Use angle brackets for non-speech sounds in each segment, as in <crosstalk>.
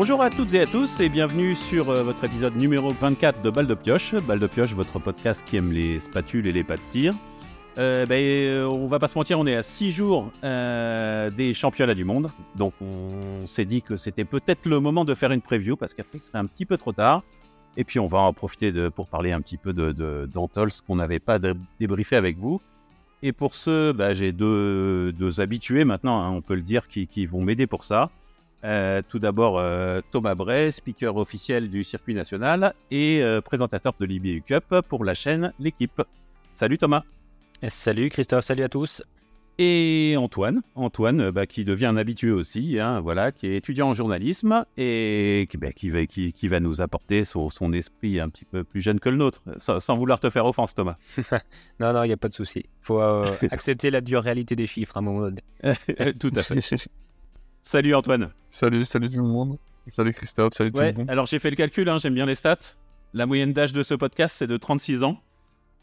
Bonjour à toutes et à tous et bienvenue sur euh, votre épisode numéro 24 de Balle de Pioche. Balle de Pioche, votre podcast qui aime les spatules et les pas de tir. Euh, ben, euh, on va pas se mentir, on est à 6 jours euh, des championnats du monde. Donc on s'est dit que c'était peut-être le moment de faire une preview parce qu'après serait un petit peu trop tard. Et puis on va en profiter pour parler un petit peu de, d'Antols qu'on n'avait pas dé- débriefé avec vous. Et pour ce, bah, j'ai deux, deux habitués maintenant, hein, on peut le dire, qui, qui vont m'aider pour ça. Euh, tout d'abord, euh, Thomas Bray, speaker officiel du circuit national et euh, présentateur de l'IBU Cup pour la chaîne L'équipe. Salut Thomas. Salut Christophe, salut à tous. Et Antoine, Antoine bah, qui devient un habitué aussi, hein, voilà, qui est étudiant en journalisme et qui, bah, qui, va, qui, qui va nous apporter son, son esprit un petit peu plus jeune que le nôtre, sans, sans vouloir te faire offense Thomas. <laughs> Non, non, il n'y a pas de souci. Il faut <laughs> accepter la dure réalité des chiffres à un moment donné. Tout à fait. <laughs> Salut Antoine. Salut, salut tout le monde. Salut Christophe, salut Ouais, tout le monde. alors j'ai fait le calcul, hein, j'aime bien les stats. La moyenne d'âge de ce podcast, c'est de 36 ans.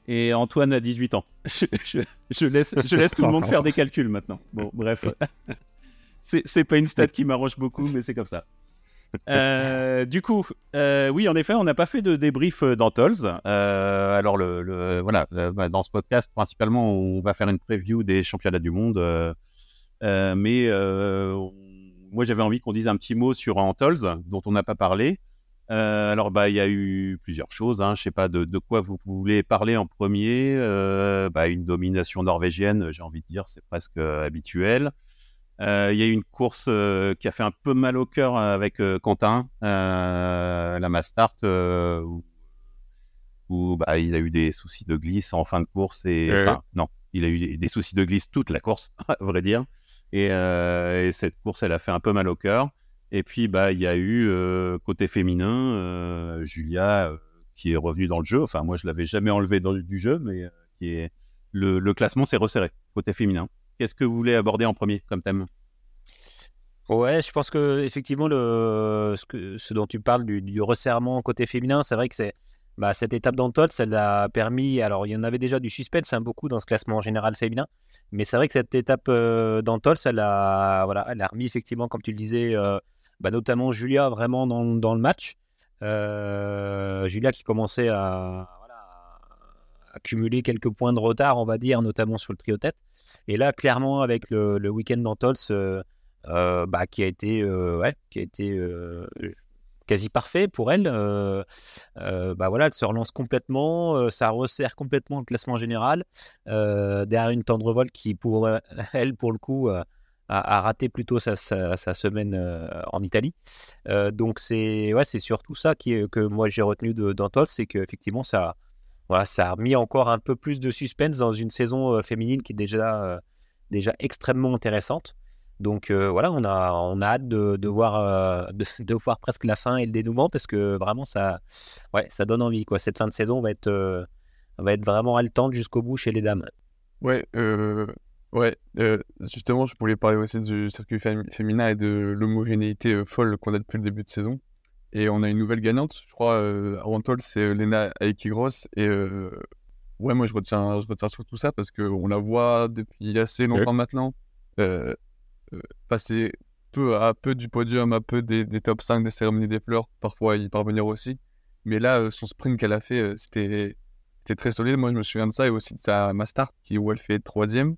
Et Antoine a 18 ans. <laughs> Je, je- je laisse, je laisse tout le monde faire des calculs maintenant. Bon, bref. <laughs> C'est pas une stat qui m'arrange beaucoup, mais c'est comme ça. Euh, du coup, euh, oui, en effet, on n'a pas fait de débrief euh, d'Antols. Euh, alors, le, le- voilà, bah, dans ce podcast, principalement, on va faire une preview des championnats du monde. mais on- moi, j'avais envie qu'on dise un petit mot sur Antols, dont on n'a pas parlé. Euh, alors, bah, il y a eu plusieurs choses. Hein. Je sais pas de, de quoi vous voulez parler en premier. Euh, bah, une domination norvégienne, j'ai envie de dire, c'est presque euh, habituel. Euh, Il y a eu une course qui a fait un peu mal au cœur avec Quentin, la Mastart, où, où, bah, il a eu des soucis de glisse en fin de course. Et, enfin, non, il a eu des, des soucis de glisse toute la course, <laughs> à vrai dire. Et, euh, et cette course, elle a fait un peu mal au cœur. Et puis, bah, il y a eu euh, côté féminin, euh, Julia qui est revenue dans le jeu. Enfin, moi, je l'avais jamais enlevé dans, du jeu, mais qui est le, classement s'est resserré côté féminin. Qu'est-ce que vous voulez aborder en premier comme thème? Ouais, je pense que effectivement ce, dont tu parles du resserrement côté féminin, c'est vrai que c'est bah, cette étape d'Antols, elle a permis. Alors il y en avait déjà du suspense, hein, beaucoup dans ce classement général féminin, mais c'est vrai que cette étape euh, d'Antols, elle a voilà, elle remis effectivement, comme tu le disais, euh, bah, notamment Julia vraiment dans, dans le match. Euh, Julia qui commençait à, voilà, à cumuler quelques points de retard, on va dire, notamment sur le trio tête. Et là, clairement, avec le, le week-end d'Antols, euh, bah, qui a été, euh, ouais, qui a été quasi parfait pour elle. Euh, euh, bah voilà, elle se relance complètement, euh, ça resserre complètement le classement général. Derrière une tendrevol qui, pour <laughs> elle, pour le coup, a, raté plutôt sa, semaine en Italie. Donc c'est ouais, c'est surtout ça qui que moi j'ai retenu d'Antols, c'est qu'effectivement ça, voilà, ça a mis encore un peu plus de suspense dans une saison féminine qui est déjà, déjà extrêmement intéressante. Donc euh, voilà, on a, on a hâte de, de voir, euh, de, de voir presque la fin et le dénouement parce que vraiment ça, ouais, ça donne envie. Quoi. Cette fin de saison va être, euh, va être vraiment haletante jusqu'au bout chez les dames. Ouais, euh, ouais. euh, justement, je voulais parler aussi du circuit fém- féminin et de l'homogénéité euh, folle qu'on a depuis le début de saison. Et on a une nouvelle gagnante, je crois, euh, à Antol, c'est Lena Aikigros. Et euh, ouais, moi, je retiens, je retiens surtout ça parce qu'on la voit depuis assez longtemps maintenant euh, passer peu à peu du podium, à peu des, des top 5 des cérémonies des fleurs, parfois y parvenir aussi. Mais là, euh, son sprint qu'elle a fait, euh, c'était c'était très solide. Moi, je me souviens de ça et aussi de sa Mastart qui, où elle fait troisième.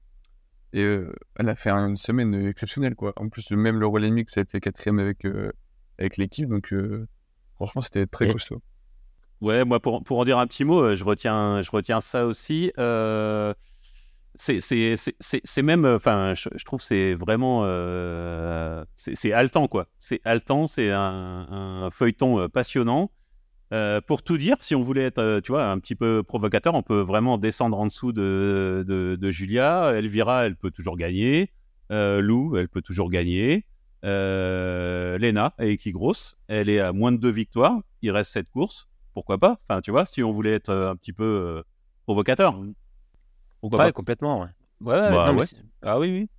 Et euh, elle a fait une semaine exceptionnelle, quoi. En plus, même le relais mix a été quatrième avec, euh, avec l'équipe. Donc, euh, franchement, c'était très Et- costaud. Ouais, moi pour, pour en dire un petit mot, euh, je retiens, je retiens ça aussi. C'est même, euh, enfin, je, trouve c'est vraiment, euh, c'est haletant quoi. C'est haletant, c'est un, feuilleton euh, passionnant. Pour tout dire, si on voulait être, tu vois, un petit peu provocateur, on peut vraiment descendre en dessous de, Julia. Elvira, elle peut toujours gagner. Lou, elle peut toujours gagner. Lena, et qui grosse, elle est à moins de deux victoires. Il reste cette course pourquoi pas? Enfin, tu vois, si on voulait être un petit peu provocateur. Pourquoi Ouais, pas complètement. Ouais. Ouais, ouais, Bah, non, Ah oui, oui.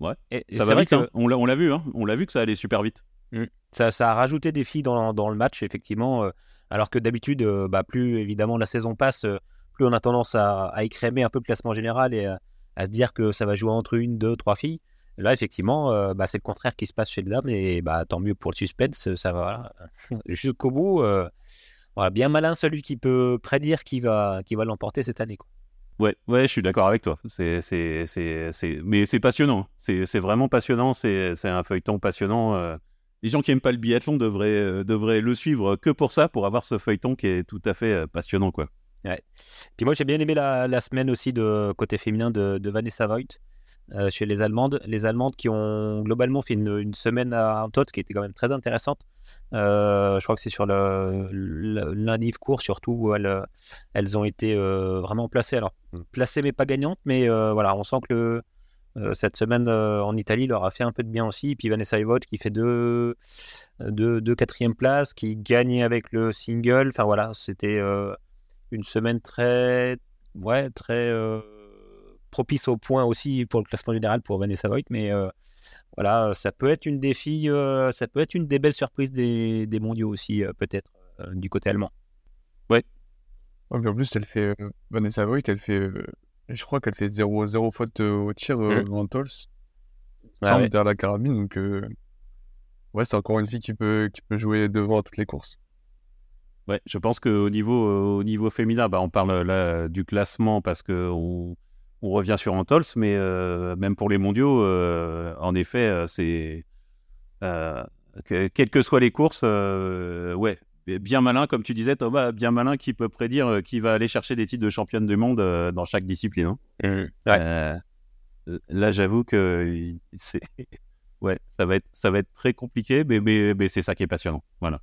Ouais. Et, et Ça va vrai vite, que hein. on l'a on l'a vu, hein. on l'a vu que ça allait super vite. ça, ça a rajouté des filles dans, dans le match, effectivement. euh, alors que d'habitude, euh, bah, plus évidemment la saison passe, euh, plus on a tendance à, à écrémer un peu le classement général et à, à se dire que ça va jouer entre une, deux, trois filles. Là, effectivement, bah, c'est le contraire qui se passe chez le dame et bah, tant mieux pour le suspense, ça va <laughs> jusqu'au bout. Voilà, bien malin celui qui peut prédire qui va, qui va l'emporter cette année. Quoi. Ouais, ouais, je suis d'accord avec toi. C'est, c'est, c'est, c'est... Mais c'est passionnant. C'est, c'est vraiment passionnant. C'est, c'est un feuilleton passionnant. Euh. Les gens qui aiment pas le biathlon devraient, euh, devraient le suivre que pour ça, pour avoir ce feuilleton qui est tout à fait euh, passionnant, quoi. Ouais. Puis moi, j'ai bien aimé la, semaine aussi de côté féminin de Vanessa Voigt. Euh, chez les Allemandes. Les Allemandes qui ont globalement fait une, semaine à tot qui était quand même très intéressante. Euh, je crois que c'est sur lundi court surtout où elles, elles ont été euh, vraiment placées. Alors, placées mais pas gagnantes, mais voilà, on sent que cette semaine en Italie leur a fait un peu de bien aussi. Et puis Vanessa Evot qui fait deux, deux, deux quatrième places, qui gagne avec le single. Enfin voilà, c'était une semaine très, ouais, très propice au point aussi pour le classement général pour Vanessa Voigt. Mais euh, voilà, ça peut être une des euh, ça peut être une des belles surprises des, des mondiaux aussi, euh, peut-être, du côté allemand. Ouais. en plus, elle fait, Vanessa Voigt, elle fait, je crois qu'elle fait 0, 0 faute au tir mmh. en Tols, sans ouais. la carabine. Donc, ouais, c'est encore une fille qui peut, qui peut jouer devant toutes les courses. Ouais, je pense qu'au niveau, au niveau féminin, bah, on parle là du classement parce que on, on revient sur Antols, mais euh, même pour les mondiaux, euh, en effet, euh, c'est que, quelles que soient les courses, ouais, bien malin, comme tu disais, Thomas, bien malin qui peut prédire qui va aller chercher des titres de championne du monde dans chaque discipline. Hein. Mmh, là, j'avoue que c'est, <laughs> ouais, ça va être, ça va être très compliqué, mais, mais, c'est ça qui est passionnant. Voilà.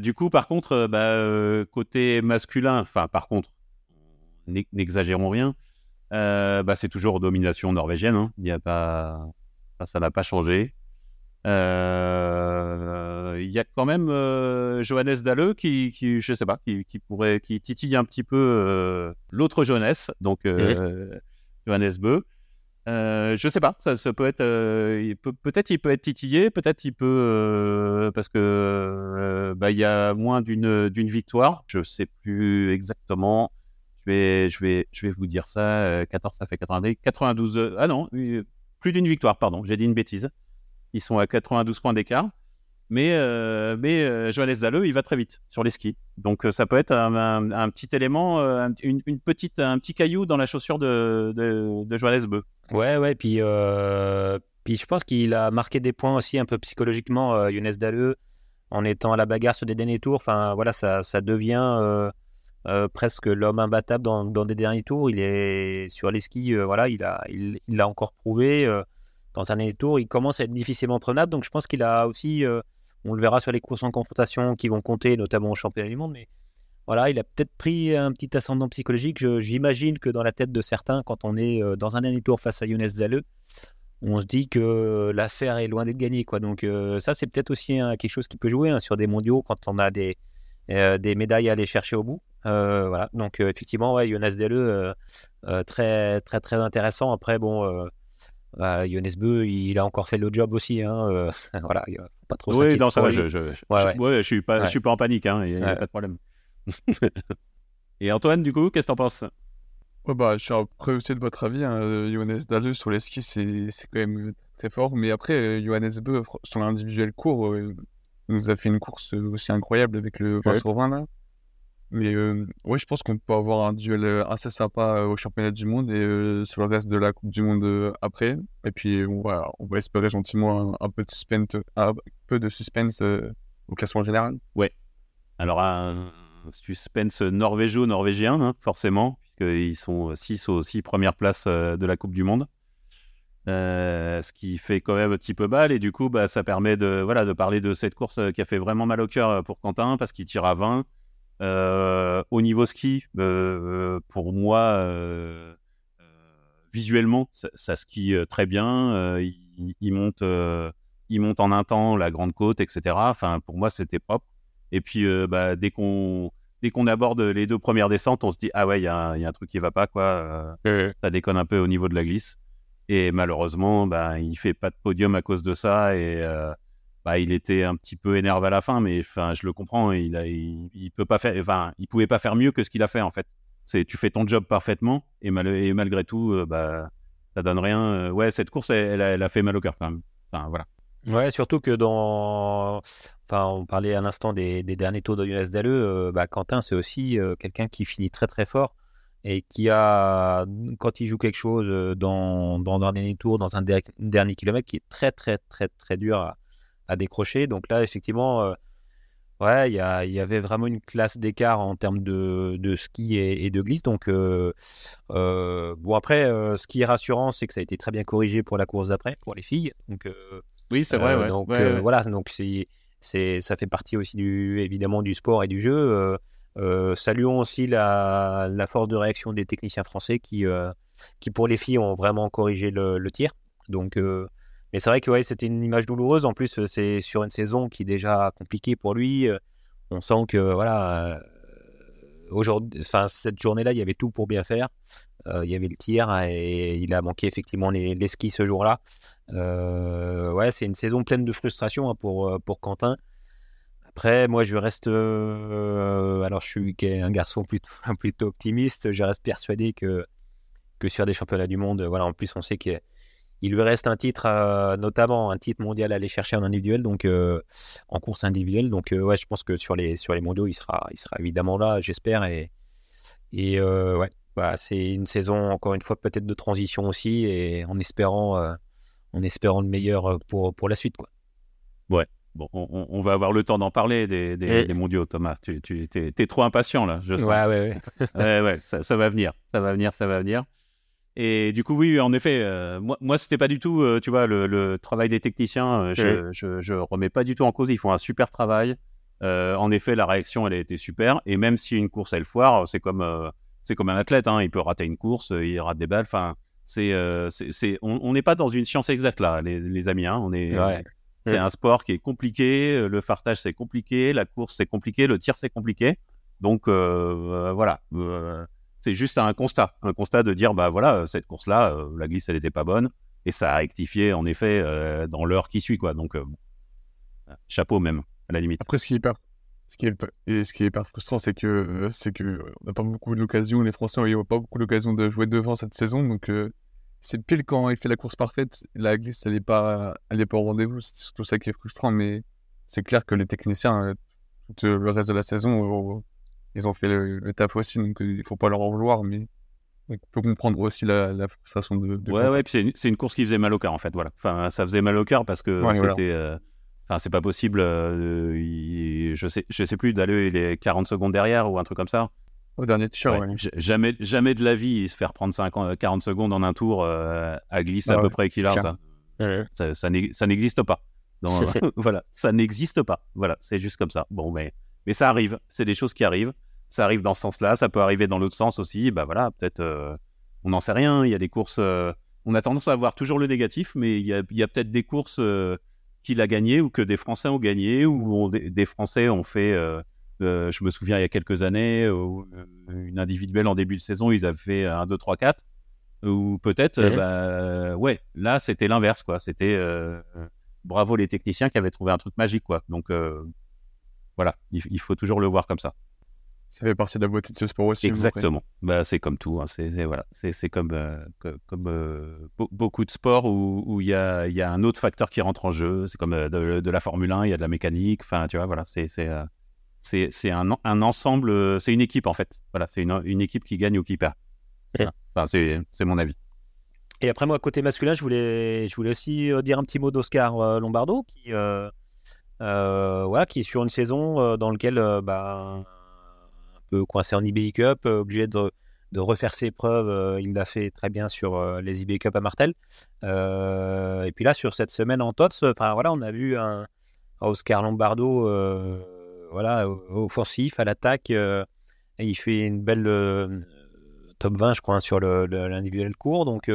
du coup, par contre, bah, côté masculin, enfin, par contre, n'exagérons rien, euh, bah, c'est toujours domination norvégienne. Hein. Il y a pas, ça, ça n'a pas changé. Euh, il y a quand même euh, Johannes Dalleux qui, qui, je sais pas, qui, pourrait, qui titille un petit peu l'autre jeunesse, donc Johannes Beu. je sais pas, ça, peut être, peut, peut-être il peut être titillé, peut-être il peut parce que bah, il y a moins d'une d'une victoire, je sais plus exactement je vais, je vais vous dire ça. 14, euh, ça fait 90, 92. Euh, ah non, plus d'une victoire, pardon. J'ai dit une bêtise. Ils sont à 92 points d'écart. Mais, euh, mais Johannes Dalleux, il va très vite sur les skis. Donc ça peut être un, petit élément, une, petite, un petit caillou dans la chaussure de, de, de Beu. Ouais, ouais. Puis, puis je pense qu'il a marqué des points aussi un peu psychologiquement, Johannes Dalleux, en étant à la bagarre sur des derniers tours. Enfin, voilà, ça, ça devient euh, presque l'homme imbattable dans, des derniers tours. Il est sur les skis, euh, voilà, il a, encore prouvé euh, dans un dernier tour. Il commence à être difficilement prenable, donc je pense qu'il a aussi, on le verra sur les courses en confrontation qui vont compter, notamment au championnat du monde, mais voilà, il a peut-être pris un petit ascendant psychologique. j'imagine que dans la tête de certains, quand on est dans un dernier tour face à Younes Dalleux, on se dit que l'affaire est loin d'être gagnée. Donc ça, c'est peut-être aussi quelque chose qui peut jouer hein, sur des mondiaux quand on a des, des médailles à aller chercher au bout. Euh, voilà, donc euh, effectivement, ouais, Jonas Dele, euh, très, très, très intéressant. Après, bon, bah, Jonas Beu, il a encore fait le job aussi. Hein, <laughs> voilà, il pas trop Oui, non, ça va, je, je, je, suis pas, je suis pas en panique, hein, il n'y a, pas de problème. <laughs> Et Antoine, du coup, qu'est-ce que t'en penses? Ouais, bah, je suis après aussi de votre avis. Hein. Johannes Dalle sur les skis, c'est quand même très fort. Mais après, Johannes Beu, sur l'individuel court, nous a fait une course aussi incroyable avec le Vincent Rovin, là. Mais euh, ouais, je pense qu'on peut avoir un duel euh, assez sympa euh, au championnat du monde et sur le reste de la Coupe du Monde après. Et puis voilà, on va espérer gentiment un, peu de suspense, un peu de suspense au classement général. Ouais. Alors un suspense norvégo-norvégien, hein, forcément, puisqu'ils sont 6 aux 6 premières places de la Coupe du Monde. ce qui fait quand même un petit peu mal et du coup bah, ça permet de, voilà, de parler de cette course qui a fait vraiment mal au cœur pour Quentin parce qu'il tire à 20 euh, au niveau ski, euh, pour moi, euh, visuellement, ça, skie très bien. Il, monte, il monte en un temps la grande côte, etc. Enfin, pour moi, c'était propre. Et puis, bah, dès qu'on dès qu'on aborde les deux premières descentes, on se dit ah ouais, il y, a un truc qui va pas quoi. Ça déconne un peu au niveau de la glisse. Et malheureusement, bah, il fait pas de podium à cause de ça. Et bah, il était un petit peu énervé à la fin, mais je le comprends. Il, a, peut pas faire, enfin, il pouvait pas faire mieux que ce qu'il a fait en fait. C'est, tu fais ton job parfaitement et, mal, et malgré tout, euh, bah, ça donne rien. Ouais, cette course, elle, a fait mal au cœur quand même. Voilà. Ouais, surtout que dans. Enfin, on parlait à l'instant des, derniers tours de Younes Dalleux. bah, Quentin, c'est aussi quelqu'un qui finit très très fort et qui a, quand il joue quelque chose dans, dans un dernier tour, dans un dernier kilomètre, qui est très très très très dur à, à décrocher. Donc là, effectivement, Ouais, il y, y, avait vraiment une classe d'écart en termes de, de ski et, de glisse. Donc, euh, euh, bon, après, euh, ce qui est rassurant, c'est que ça a été très bien corrigé pour la course d'après, pour les filles. Donc, oui, c'est vrai. Ouais, donc, ouais, voilà, donc c'est, c'est, ça fait partie aussi, du, évidemment, du sport et du jeu. saluons aussi la, la, force de réaction des techniciens français qui, qui, pour les filles, ont vraiment corrigé le, le tir. Donc, mais c'est vrai que c'était une image douloureuse. En plus, euh, c'est sur une saison qui est déjà compliquée pour lui. Euh, on sent que voilà, euh, aujourd'hui, cette journée-là, il y avait tout pour bien faire. il y avait le tir et il a manqué effectivement les, skis ce jour-là. ouais, c'est une saison pleine de frustration hein, pour pour Quentin. Après, moi, je reste. alors, je suis un garçon plutôt, <laughs> plutôt optimiste. Je reste persuadé que, que sur des championnats du monde, voilà, en plus, on sait qu'il il lui reste un titre, euh, notamment un titre mondial à aller chercher en individuel, donc euh, en course individuelle. Donc euh, ouais, je pense que sur les sur les mondiaux, il sera il sera évidemment là, j'espère. Et et ouais, bah, c'est une saison encore une fois peut-être de transition aussi, et en espérant en espérant le meilleur pour pour la suite quoi. Ouais. Bon, on, va avoir le temps d'en parler des, des, mondiaux, Thomas. Tu, tu es, trop impatient là, je sens. Ouais, ouais, ouais. <laughs> ouais, ouais ça, ça va venir, ça va venir, ça va venir. Et du coup, oui, en effet, euh, moi, moi c'était pas du tout, euh, tu vois, le, travail des techniciens, euh, je, je, je, remets pas du tout en cause. Ils font un super travail. en effet, la réaction, elle a été super. Et même si une course, elle foire, c'est comme, c'est comme un athlète. Hein, il peut rater une course, il rate des balles. Enfin, c'est, c'est, on n'est pas dans une science exacte là, les, les amis. Hein, on est, c'est un sport qui est compliqué. Le fartage, c'est compliqué. La course, c'est compliqué. Le tir, c'est compliqué. Donc voilà c'est juste un constat, un constat de dire bah voilà euh, cette course là, euh, la glisse elle n'était pas bonne et ça a rectifié en effet euh, dans l'heure qui suit quoi. Donc chapeau même à la limite. Après ce qui est hyper, ce qui est, ce qui est hyper frustrant c'est que c'est que on n'a pas beaucoup d'occasions, les Français n'ont pas beaucoup d'occasion de jouer devant cette saison donc c'est pile quand il fait la course parfaite, la glisse elle est pas elle est pas au rendez-vous, c'est surtout ça qui est frustrant mais c'est clair que les techniciens tout le reste de la saison ils ont fait le, taf aussi, donc euh, il faut pas leur en vouloir, mais on peut comprendre aussi la, frustration de. de ouais, ouais, puis c'est une, course qui faisait mal au cœur en fait, voilà. Enfin, ça faisait mal au cœur parce que c'était. Euh, enfin, c'est pas possible. Euh, je sais, je sais plus d'aller il est 40 secondes derrière ou un truc comme ça. Au dernier t-shirt, Jamais, jamais de la vie, se faire prendre 50, 40 secondes en un tour à glisser à ah peu près équilibre. Ça, ça, n'existe pas. <laughs> voilà, ça n'existe pas. Voilà, c'est juste comme ça. Bon, mais, mais ça arrive. C'est des choses qui arrivent ça arrive dans ce sens-là, ça peut arriver dans l'autre sens aussi. Bah voilà, peut-être, euh, on n'en sait rien. Il y a des courses, euh, on a tendance à voir toujours le négatif, mais il y a, peut-être des courses euh, qu'il a gagnées ou que des Français ont gagné ou des, Français ont fait. je me souviens il y a quelques années, une individuelle en début de saison, ils avaient fait 1, 2, 3, 4. Ou peut-être, bah, ouais, là c'était l'inverse, quoi. C'était bravo les techniciens qui avaient trouvé un truc magique, quoi. Donc voilà, il faut toujours le voir comme ça. Ça fait partie de la beauté de ce sport aussi. Exactement. Bah, c'est comme tout. Hein. C'est voilà. c'est comme, euh, comme euh, beaucoup de sports où il y, a, y a un autre facteur qui rentre en jeu. C'est comme euh, de, la Formule 1, il y a de la mécanique. Enfin, tu vois, voilà. C'est c'est un, un, ensemble. C'est une équipe, en fait. Voilà. C'est une, une, équipe qui gagne ou qui perd. Enfin, c'est mon avis. Et après, moi, côté masculin, je voulais, je voulais aussi dire un petit mot d'Oscar Lombardo qui, voilà, qui est sur une saison dans laquelle. Bah, peu coincé en eBay Cup, euh, obligé de, refaire ses preuves. Euh, il l'a fait très bien sur euh, les eBay Cup à Martel. et puis là, sur cette semaine en TOTS, voilà, on a vu un, Oscar Lombardo, voilà, offensif à l'attaque. il fait une belle top 20, je crois, sur l'individuel court. Donc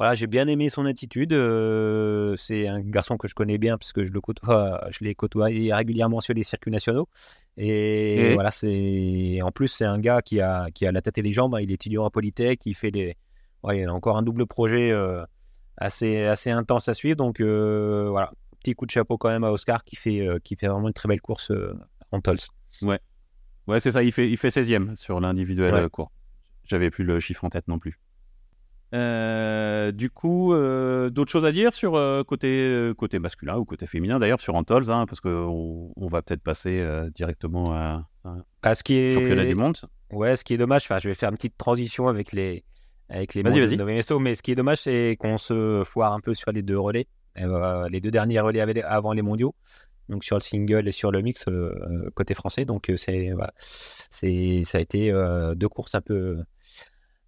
voilà, j'ai bien aimé son attitude. Euh, c'est un garçon que je connais bien parce que je le côtoie, je l'ai côtoyé régulièrement sur les circuits nationaux. Et, voilà, c'est en plus c'est un gars qui a qui a la tête et les jambes. Hein. Il est étudiant à Polytech, il fait des, il a encore un double projet euh, assez assez intense à suivre. Donc euh, voilà, petit coup de chapeau quand même à Oscar qui fait qui fait vraiment une très belle course en Tols. Ouais, ouais, c'est ça. Il fait il fait 16e sur l'individuel court. J'avais plus le chiffre en tête non plus. Euh, du coup, euh, d'autres choses à dire sur euh, côté, côté masculin ou côté féminin d'ailleurs sur Antols, hein, parce qu'on on va peut-être passer directement à, à ce qui est... championnat du monde. Ouais, ce qui est dommage, enfin, je vais faire une petite transition avec les, avec les vas-y, mais ce qui est dommage, c'est qu'on se foire un peu sur les deux relais, les deux derniers relais avant les mondiaux donc sur le single et sur le mix côté français. Donc c'est voilà, c'est ça a été deux courses un peu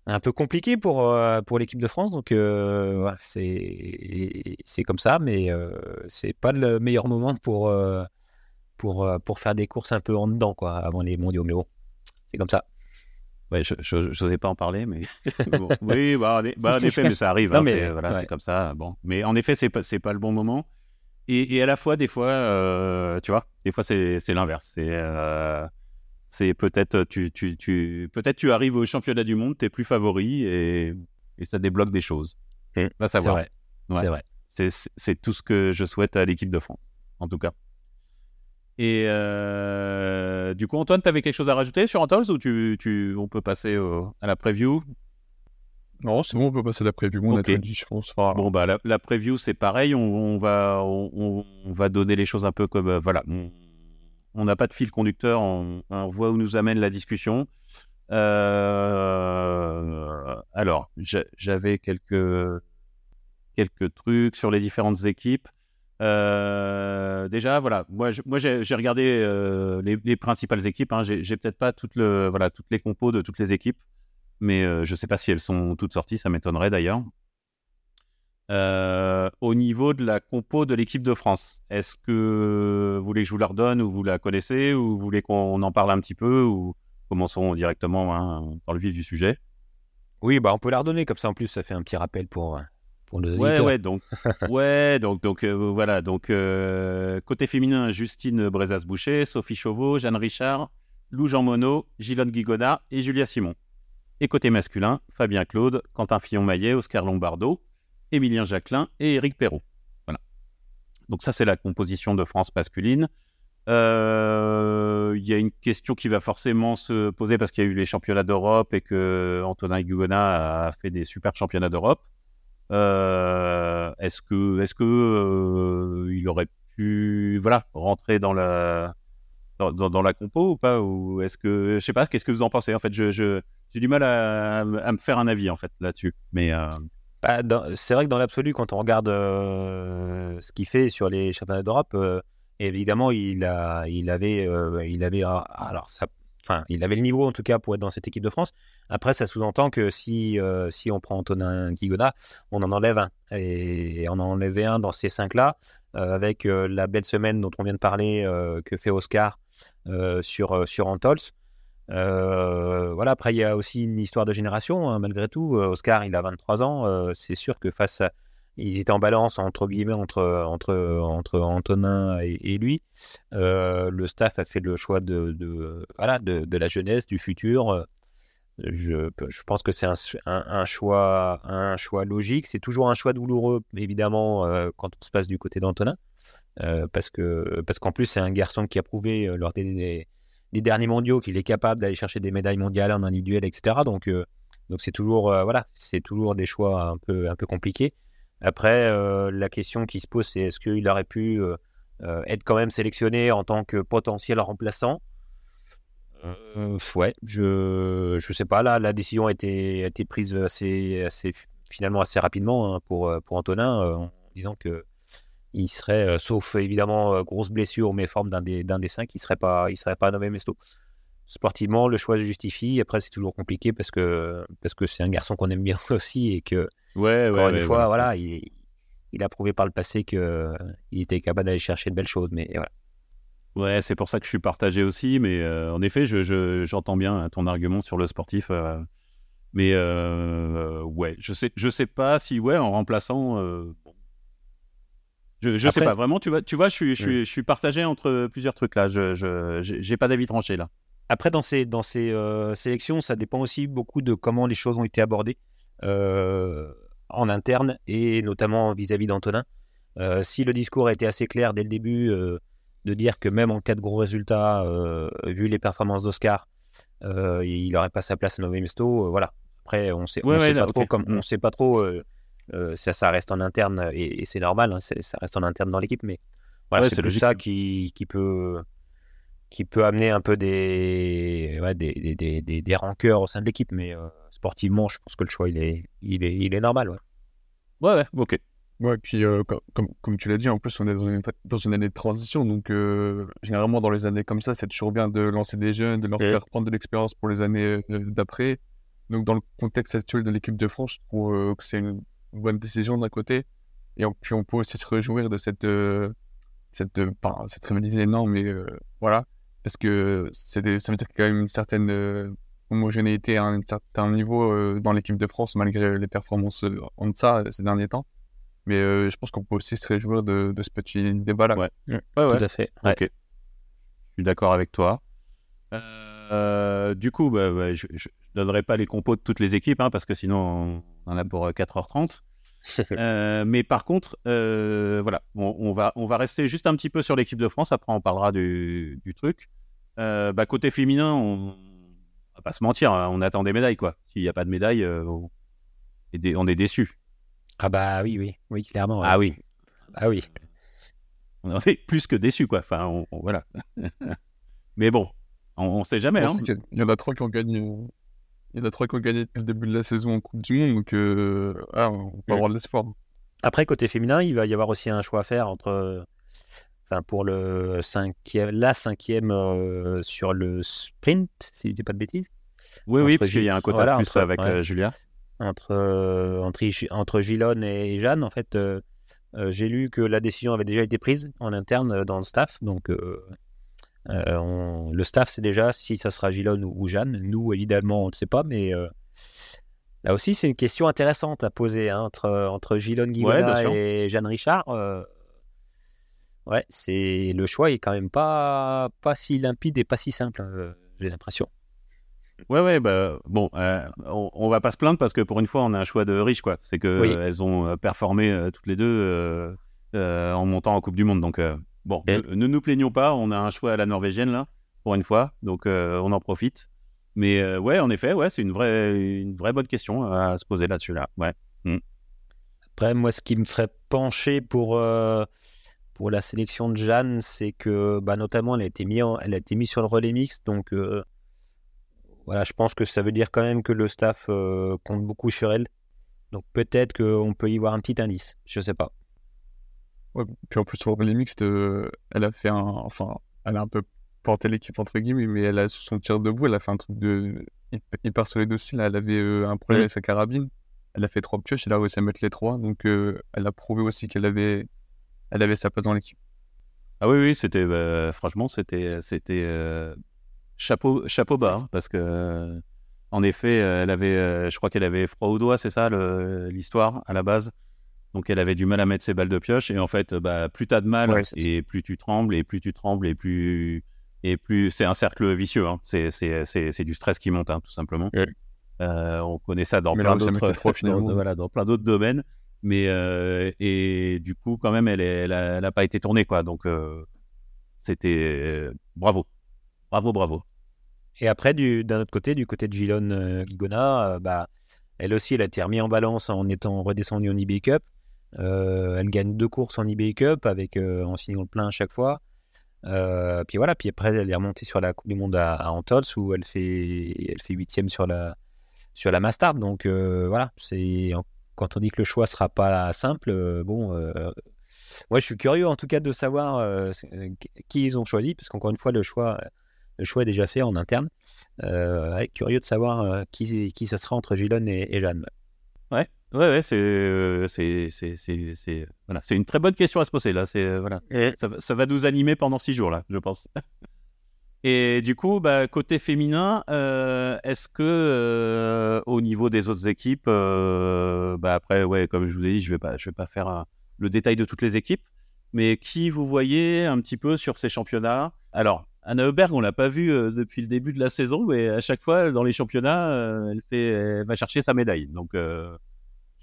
un peu compliqué pour, euh, pour l'équipe de France. Donc, euh, c'est, comme ça, mais euh, c'est pas le meilleur moment pour, pour, pour faire des courses un peu en dedans, quoi, avant les mondiaux. Mais bon, c'est comme ça. Ouais, je n'osais pas en parler, mais <laughs> <laughs> oui, bah, bah, en, effet, mais ça arrive. Hein, c'est, voilà, c'est comme ça. Bon, mais en effet, c'est pas, c'est pas le bon moment. Et, et à la fois, des fois, tu vois, des fois, c'est, c'est l'inverse. C'est c'est peut-être tu, tu, tu peut-être tu arrives au championnat du monde, tu es plus favori et, et, ça débloque des choses. Mmh. Va savoir. C'est vrai. C'est tout ce que je souhaite à l'équipe de France, en tout cas. Et euh, du coup, Antoine, tu avais quelque chose à rajouter sur Antols ou tu, tu, on peut passer à la preview? Non, c'est bon, on peut passer à la preview. On a dit, je pense. Bon, bah, la, la preview, c'est pareil. On, on va, on, on, va donner les choses un peu comme. Euh, voilà on n'a pas de fil conducteur, on, voit où nous amène la discussion. Euh, alors, j'avais quelques, quelques trucs sur les différentes équipes. Euh, déjà, voilà, moi, moi j'ai regardé euh, les, principales équipes. Hein. J'ai peut-être pas le, voilà, toutes les compos de toutes les équipes, mais je ne sais pas si elles sont toutes sorties, ça m'étonnerait d'ailleurs. Euh, au niveau de la compo de l'équipe de France, est-ce que vous voulez que je vous la redonne ou vous la connaissez ou vous voulez qu'on en parle un petit peu ou commençons directement hein, dans le vif du sujet? Oui, bah on peut la redonner comme ça en plus ça fait un petit rappel pour pour le Ouais ouais donc ouais donc donc euh, voilà donc euh, côté féminin Justine Brezas-Boucher, Sophie Chauveau, Jeanne Richard, Lou Jean Monod, Gilonne Guigona et Julia Simon. Et côté masculin, Fabien Claude, Quentin Fillon-Maillet, Oscar Lombardo, Émilien Jacquelin et Éric Perrault. Voilà. Donc ça, c'est la composition de France masculine. Euh, il y a une question qui va forcément se poser parce qu'il y a eu les championnats d'Europe et que Antonin Gugona a fait des super championnats d'Europe. Euh, est-ce que, est-ce que euh, il aurait pu, voilà, rentrer dans la dans, la compo ou pas? Ou est-ce que, je sais pas, qu'est-ce que vous en pensez? En fait, je, j'ai du mal à, me faire un avis en fait là-dessus, mais bah, c'est vrai que dans l'absolu, quand on regarde euh, ce qu'il fait sur les championnats d'Europe, euh, évidemment, il, a, il avait, euh, avait, ah, alors il avait le niveau en tout cas pour être dans cette équipe de France. Après, ça sous-entend que si, si on prend Antonin Guigona, on en enlève un. Et, on en enlève un dans ces cinq-là, avec la belle semaine dont on vient de parler que fait Oscar sur, sur Antols. Euh, voilà, après, il y a aussi une histoire de génération, hein, malgré tout. Euh, Oscar, il a 23 ans. Euh, c'est sûr que face à. Ils étaient en balance entre guillemets entre, entre, entre Antonin et, lui. le staff a fait le choix de, voilà, de, la jeunesse, du futur. Je, pense que c'est un, choix, un choix logique. C'est toujours un choix douloureux, évidemment, quand on se passe du côté d'Antonin. parce que parce qu'en plus, c'est un garçon qui a prouvé lors des des derniers mondiaux qu'il est capable d'aller chercher des médailles mondiales en individuel, etc. Donc, euh, donc c'est toujours, euh, voilà, c'est toujours des choix un peu, un peu compliqués. Après, euh, la question qui se pose, c'est est-ce qu'il aurait pu être quand même sélectionné en tant que potentiel remplaçant? Ouais, je je sais pas. Là, la décision a été, a été prise assez, assez finalement assez rapidement hein, pour pour Antonin en disant que il serait, euh, sauf évidemment euh, grosse blessure, mais forme d'un des, d'un des cinq, il serait pas, il serait pas nommé Mesto. Sportivement, le choix se justifie. Après, c'est toujours compliqué parce que parce que c'est un garçon qu'on aime bien <laughs> aussi et que ouais, encore une fois, voilà, il, il, a prouvé par le passé que il était capable d'aller chercher de belles choses. Mais voilà. Ouais, c'est pour ça que je suis partagé aussi. Mais euh, en effet, je, j'entends bien ton argument sur le sportif. mais ouais, je sais, je sais pas si ouais, en remplaçant, je, je sais pas vraiment. Tu vois, tu vois, je suis, je, suis, je suis partagé entre plusieurs trucs là. Je, j'ai pas d'avis tranché là. Après, dans ces, dans ces euh, sélections, ça dépend aussi beaucoup de comment les choses ont été abordées euh, en interne et notamment vis-à-vis d'Antonin. Euh, si le discours a été assez clair dès le début de dire que même en cas de gros résultats, vu les performances d'Oscar, il n'aurait pas sa place à Novemesto, voilà. Après, on sait, Ouais, on ouais, sait là, pas trop, ok. comme on sait pas trop. Euh, euh, ça, ça reste en interne et, et c'est normal. hein, ça reste en interne dans l'équipe, mais voilà, Ouais, c'est plus ça qui, qui peut qui peut amener un peu des ouais, des, des, des, des, des rancœurs au sein de l'équipe. Mais euh, sportivement, je pense que le choix il est il est il est normal. Ouais. Ouais, ouais, ok. Ouais, puis euh, co- comme, comme tu l'as dit, en plus, on est dans une, dans une année de transition. Donc, euh, généralement, dans les années comme ça, c'est toujours bien de lancer des jeunes, de leur faire prendre de l'expérience pour les années euh, d'après. Donc, dans le contexte actuel de l'équipe de France, je trouve euh, que c'est une bonne décision d'un côté. Et on- puis, on peut aussi se réjouir de cette, euh, cette, euh, pas cette rivalité, non, mais euh, voilà. Parce que c'est des- ça veut dire qu'il y a quand même une certaine euh, homogénéité à un certain niveau euh, dans l'équipe de France, malgré les performances en deçà ces derniers temps. Mais euh, je pense qu'on peut aussi se réjouir de, de ce petit débat-là. Ouais. Ouais, ouais. Tout à fait. Ouais. Ok. Je suis d'accord avec toi. Euh, du coup, bah, bah, je ne donnerai pas les compos de toutes les équipes, hein, parce que sinon, on en a pour euh, 4h30. Euh, mais par contre, euh, voilà, on, on va, on va rester juste un petit peu sur l'équipe de France. Après, on parlera du, du truc. Euh, bah, côté féminin, on, on va pas se mentir, hein, on attend des médailles, quoi. S'il n'y a pas de médailles, euh, on, on est déçu. Ah bah oui oui oui clairement. ouais. Ah oui, Ah oui. on est plus que déçu, quoi. Enfin, on- on- voilà. <laughs> mais bon, on, ne sait jamais. Hein. il y en a trois qui ont gagné. Il y en a trois qui ont gagné depuis le début de la saison en Coupe du Monde, donc euh, ah, on peut Mm. avoir de l'espoir. Après, côté féminin, il va y avoir aussi un choix à faire entre, enfin, pour le cinquième, la cinquième euh, sur le sprint, si je dis pas de bêtises, Oui, oui, parce qu'il y a un quota voilà, plus entre- avec ouais. euh, Julia. entre euh, entre, Gi- entre Gilonne et Jeanne. En fait, euh, euh, j'ai lu que la décision avait déjà été prise en interne euh, dans le staff, donc euh, on- le staff sait déjà si ça sera Gilonne ou, ou Jeanne. Nous, évidemment, on ne sait pas, mais euh, là aussi, c'est une question intéressante à poser hein, entre Ouais, Guillona sûr. et Jeanne Richard. euh, Ouais, c'est le choix est quand même pas pas si limpide et pas si simple. euh, j'ai l'impression. Ouais, ouais, bah, bon, euh, on, on va pas se plaindre parce que pour une fois, on a un choix de riche, quoi. C'est que Oui. euh, elles ont performé euh, toutes les deux en montant en Coupe du Monde. Donc, bon, Et- ne, ne nous plaignons pas, on a un choix à la norvégienne, là, pour une fois. Donc, euh, on en profite. Mais euh, ouais, en effet, ouais, c'est une vraie, une vraie bonne question à se poser là-dessus, là. Ouais. Après, moi, ce qui me ferait pencher pour, euh, pour la sélection de Jeanne, c'est que, bah, notamment, elle a été mise elle a été mise sur le relais mixte. Donc, voilà, je pense que ça veut dire quand même que le staff compte beaucoup sur elle. Donc, peut-être qu'on peut y voir un petit indice. Je sais pas. Ouais, puis en plus, sur les mixtes, euh, elle a fait un. Enfin, elle a un peu porté l'équipe, entre guillemets, mais elle a, sur son tir debout, elle a fait un truc de. hyper- hyper solide aussi. Là, elle avait euh, un problème Ouais. avec sa carabine. Elle a fait trois pioches, elle a réussi à mettre les trois. Donc, euh, elle a prouvé aussi qu'elle avait, elle avait sa place dans l'équipe. Ah oui, oui, c'était, bah, franchement, c'était, c'était chapeau, chapeau bas, hein, parce que, en effet, elle avait, je crois qu'elle avait froid aux doigts, c'est ça l'histoire à la base? Donc elle avait du mal à mettre ses balles de pioche, et en fait, bah, plus t'as de mal, Ouais, et plus tu trembles, et plus tu trembles, et plus, et plus, c'est un cercle vicieux. Hein. C'est, c'est, c'est, c'est du stress qui monte, hein, tout simplement. Ouais. Euh, on connaît ça dans Mais plein d'autres, <laughs> dans, finalement. voilà, dans plein d'autres domaines. Mais euh, et du coup, quand même, elle, est- elle, elle pas été tournée, quoi. Donc euh, c'était euh, bravo, bravo, bravo. Et après, du- d'un autre côté, du côté de Gilonne euh, Guigona, euh, bah, elle aussi, elle a été remise en balance en étant redescendue en eBay Cup. Euh, elle gagne deux courses en eBay Cup avec, euh, en signant le plein à chaque fois. Euh, puis voilà, puis après, elle est remontée sur la Coupe du Monde à, à Antols où elle fait, huitième sur la, sur la Mastard. Donc voilà, c'est quand on dit que le choix sera pas simple, bon, moi je suis curieux en tout cas de savoir qui ils ont choisi, parce qu'encore une fois, le choix, le choix est déjà fait en interne. Curieux de savoir qui, qui ça sera entre Gilon et, et Jeanne. Ouais, ouais, ouais, c'est, euh, c'est, c'est, c'est, c'est, voilà, c'est une très bonne question à se poser là. C'est euh, voilà, ça, va- ça va nous animer pendant six jours là, je pense. <laughs> Et du coup, bah, côté féminin, euh, est-ce que au niveau des autres équipes, bah, après, ouais, comme je vous ai dit, je vais pas, je vais pas faire le détail de toutes les équipes, mais qui vous voyez un petit peu sur ces championnats? Alors, Anna Heuberg, on l'a pas vu euh, depuis le début de la saison, mais à chaque fois dans les championnats, euh, elle fait, elle va chercher sa médaille. Donc, euh,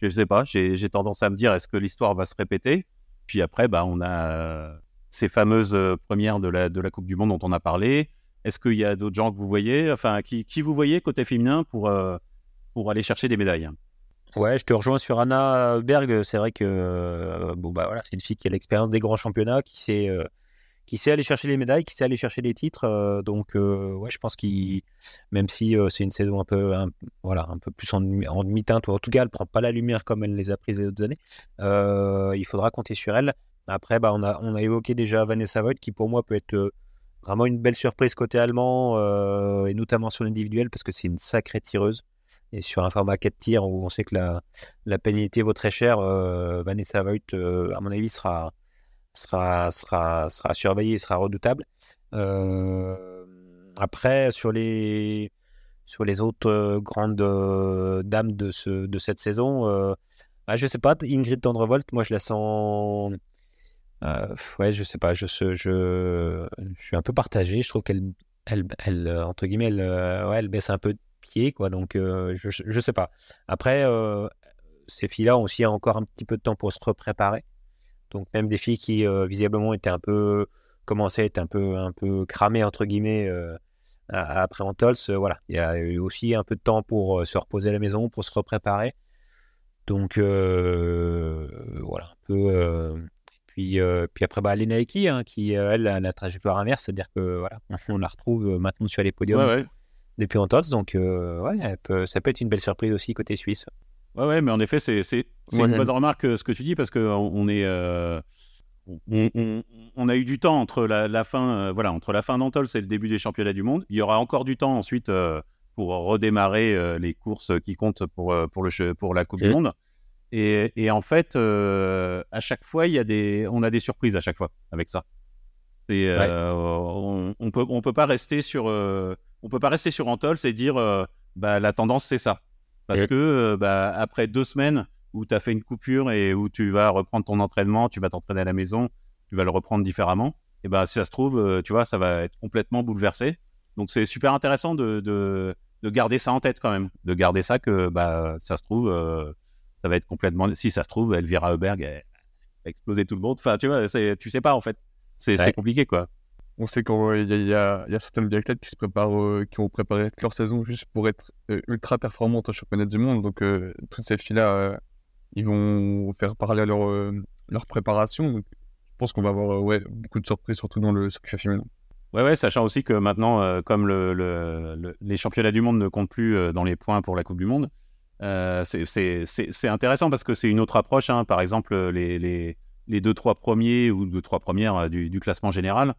je sais pas, j'ai tendance à me dire, est-ce que l'histoire va se répéter? Puis après, bah, on a euh, ces fameuses euh, premières de la, Coupe du Monde dont on a parlé. Est-ce qu'il y a d'autres gens que vous voyez? Enfin, qui, vous voyez côté féminin pour, euh, aller chercher des médailles? Ouais, je te rejoins sur Anna Berg. C'est vrai que bon bah voilà, c'est une fille qui a l'expérience des grands championnats, qui sait qui sait aller chercher les médailles, qui sait aller chercher les titres. donc ouais, je pense qu'il même si c'est une saison un peu voilà un peu plus en, demi-teinte ou en tout cas elle prend pas la lumière comme elle les a prises les autres années. il faudra compter sur elle. Après, bah, on a on a évoqué déjà Vanessa Voigt qui pour moi peut être vraiment une belle surprise côté allemand et notamment sur l'individuel parce que c'est une sacrée tireuse. Et sur un format 4 tirs où on sait que la, la pénalité vaut très cher, euh, Vanessa Voigt, euh, à mon avis, sera, sera, sera, sera surveillée, sera redoutable. Euh, après, sur les, sur les autres grandes dames de, ce, de cette saison, bah, je sais pas, Ingrid Tendrevolt, moi je la sens. ouais, je sais pas, je, je, je, suis un peu partagé. Je trouve qu'elle, elle, elle, entre guillemets, ouais, elle baisse un peu quoi. Donc, euh, je, je sais pas. Après, euh, ces filles-là ont aussi encore un petit peu de temps pour se repréparer. Donc, même des filles qui, euh, visiblement, étaient un peu commençaient à être un peu, un peu cramées, entre guillemets, après Antols, voilà. Il y a eu aussi un peu de temps pour se reposer à la maison, pour se repréparer. Donc, voilà, un peu. Puis, puis après, bah, Lena Eki, hein, qui, elle, a la trajectoire inverse, c'est-à-dire que voilà, on la retrouve maintenant sur les podiums. Ouais, ouais depuis Antols. Donc, euh, ça peut être une belle surprise aussi côté suisse. Ouais, ouais, mais en effet, c'est une bonne remarque euh, ce que tu dis parce que on est. Euh, on, a eu du temps entre la, fin, voilà, entre la fin d'Antols et le début des championnats du monde. Il y aura encore du temps ensuite pour redémarrer les courses qui comptent pour, pour, le, pour la Coupe du Monde. Et, et, en fait, à chaque fois, il y a des, on a des surprises à chaque fois avec ça. Et on, on peut, on peut pas rester sur on peut pas rester sur Antols et dire euh, bah, la tendance c'est ça. Parce que euh, bah, après deux semaines où tu as fait une coupure et où tu vas reprendre ton entraînement, tu vas t'entraîner à la maison, tu vas le reprendre différemment, et bah, si ça se trouve, euh, tu vois, ça va être complètement bouleversé. Donc c'est super intéressant de, de, garder ça en tête quand même, de garder ça que bah, ça se trouve, ça va être complètement. Si ça se trouve, Elvira Heuberg a explosé tout le monde. Enfin, tu vois, tu sais pas en fait. C'est compliqué quoi. On sait qu'il y, a certaines biathlètes qui se préparent, euh, qui ont préparé leur saison juste pour être euh, ultra performantes au championnat du monde. Donc, euh, toutes ces filles-là, ils vont faire parler à leur, préparation. je pense qu'on va avoir beaucoup de surprises, surtout dans le circuit féminin. Ouais, ouais, sachant aussi que maintenant, comme le, les championnats du monde ne comptent plus dans les points pour la Coupe du Monde, c'est intéressant parce que c'est une autre approche. Hein. Par exemple, les, les, les deux, trois premiers ou deux, trois premières du, classement général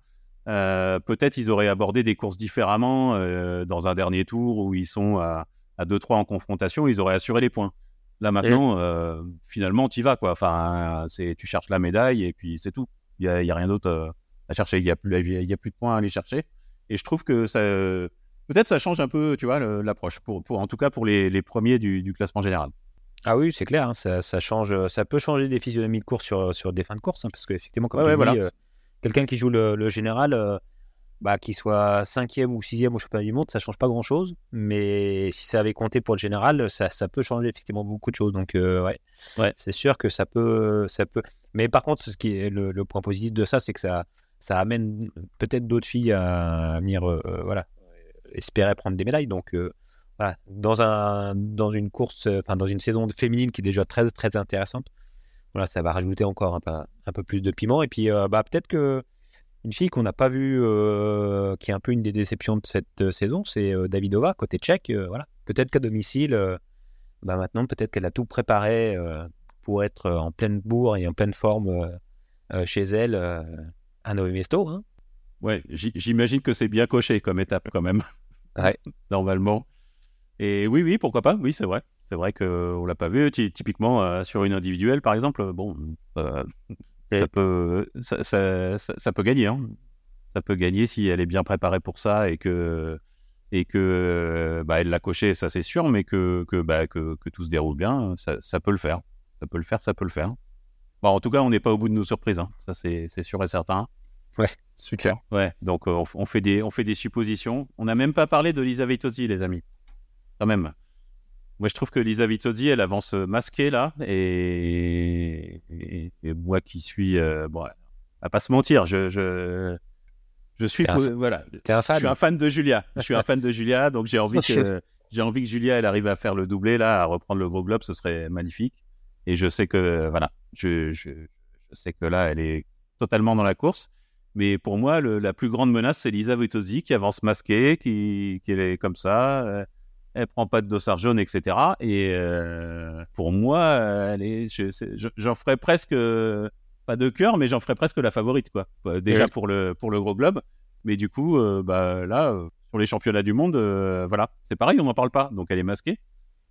peut-être ils auraient abordé des courses différemment euh, dans un dernier tour où ils sont à, à 2-3 en confrontation, ils auraient assuré les points. Là maintenant, euh, finalement, tu y vas quoi. Enfin, c'est tu cherches la médaille et puis c'est tout. Il y a, rien d'autre à chercher. Il y a plus, y a plus de points à aller chercher. Et je trouve que ça, peut-être ça change un peu, tu vois, l'approche. Pour, pour, en tout cas pour les, les premiers du, du, classement général. Ah oui, c'est clair. Hein, ça, ça, change, ça peut changer des physionomies de course sur, sur des fins de course, hein, parce qu'effectivement, comme tu dis, quelqu'un qui joue le, général, euh, bah, qu'il soit cinquième ou sixième au championnat du monde, ça change pas grand chose. Mais si ça avait compté pour le général, ça, peut changer effectivement beaucoup de choses. Donc, euh, ouais, ouais. c'est sûr que ça peut, ça peut. Mais par contre, ce qui est le, point positif de ça, c'est que ça, ça amène peut-être d'autres filles à venir, euh, voilà, espérer prendre des médailles. Donc, voilà, dans un, dans une course, enfin, dans une saison féminine qui est déjà très, très intéressante voilà, ça va rajouter encore un peu, un peu plus de piment. Et puis, euh, bah, peut-être que une fille qu'on n'a pas vue, euh, qui est un peu une des déceptions de cette euh, saison, c'est Davidova, côté tchèque. voilà. Peut-être qu'à domicile, bah, maintenant, peut-être qu'elle a tout préparé pour être en pleine bourre et en pleine forme chez elle à Novi Mesto. Hein. Ouais, j'imagine que c'est bien coché comme étape quand même. Ouais. <laughs> Normalement. Et oui, oui, pourquoi pas, oui, c'est vrai. C'est vrai qu'on l'a pas vu. Typiquement, euh, sur une individuelle, par exemple, bon, euh, ça, peut, ça, ça, peut gagner. Hein. Ça peut gagner si elle est bien préparée pour ça et que, et que bah, elle l'a coché, ça c'est sûr, mais que, que, bah, que, que, tout se déroule bien, ça, peut le faire. Ça peut le faire, ça peut le faire. Bon, en tout cas, on n'est pas au bout de nos surprises. Hein. Ça, c'est sûr et certain. Ouais, c'est clair. Ouais, donc euh, on, fait des, on fait des suppositions. On n'a même pas parlé de Lisa Vitozzi, les amis. Quand même. Moi, je trouve que Lisa Vitozzi, elle avance masquée là, et, et, moi qui suis, euh, bon, à pas se mentir, je, je, je suis, voilà, un fan. je suis un fan de Julia. Je suis un fan de Julia, donc j'ai envie <laughs> que, j'ai envie que Julia, elle arrive à faire le doublé, là, à reprendre le gros globe, ce serait magnifique. Et je sais que, voilà, je, je, je sais que là, elle est totalement dans la course. Mais pour moi, le, la plus grande menace, c'est Lisa Vitozzi qui avance masquée, qui, qui est comme ça. Euh, elle prend pas de dossard jaune, etc. Et euh, pour moi, est, j'en ferais presque pas de cœur, mais j'en ferais presque la favorite, quoi. Déjà pour le pour le gros globe, mais du coup, euh, bah là, euh, sur les championnats du monde, euh, voilà, c'est pareil, on n'en parle pas, donc elle est masquée,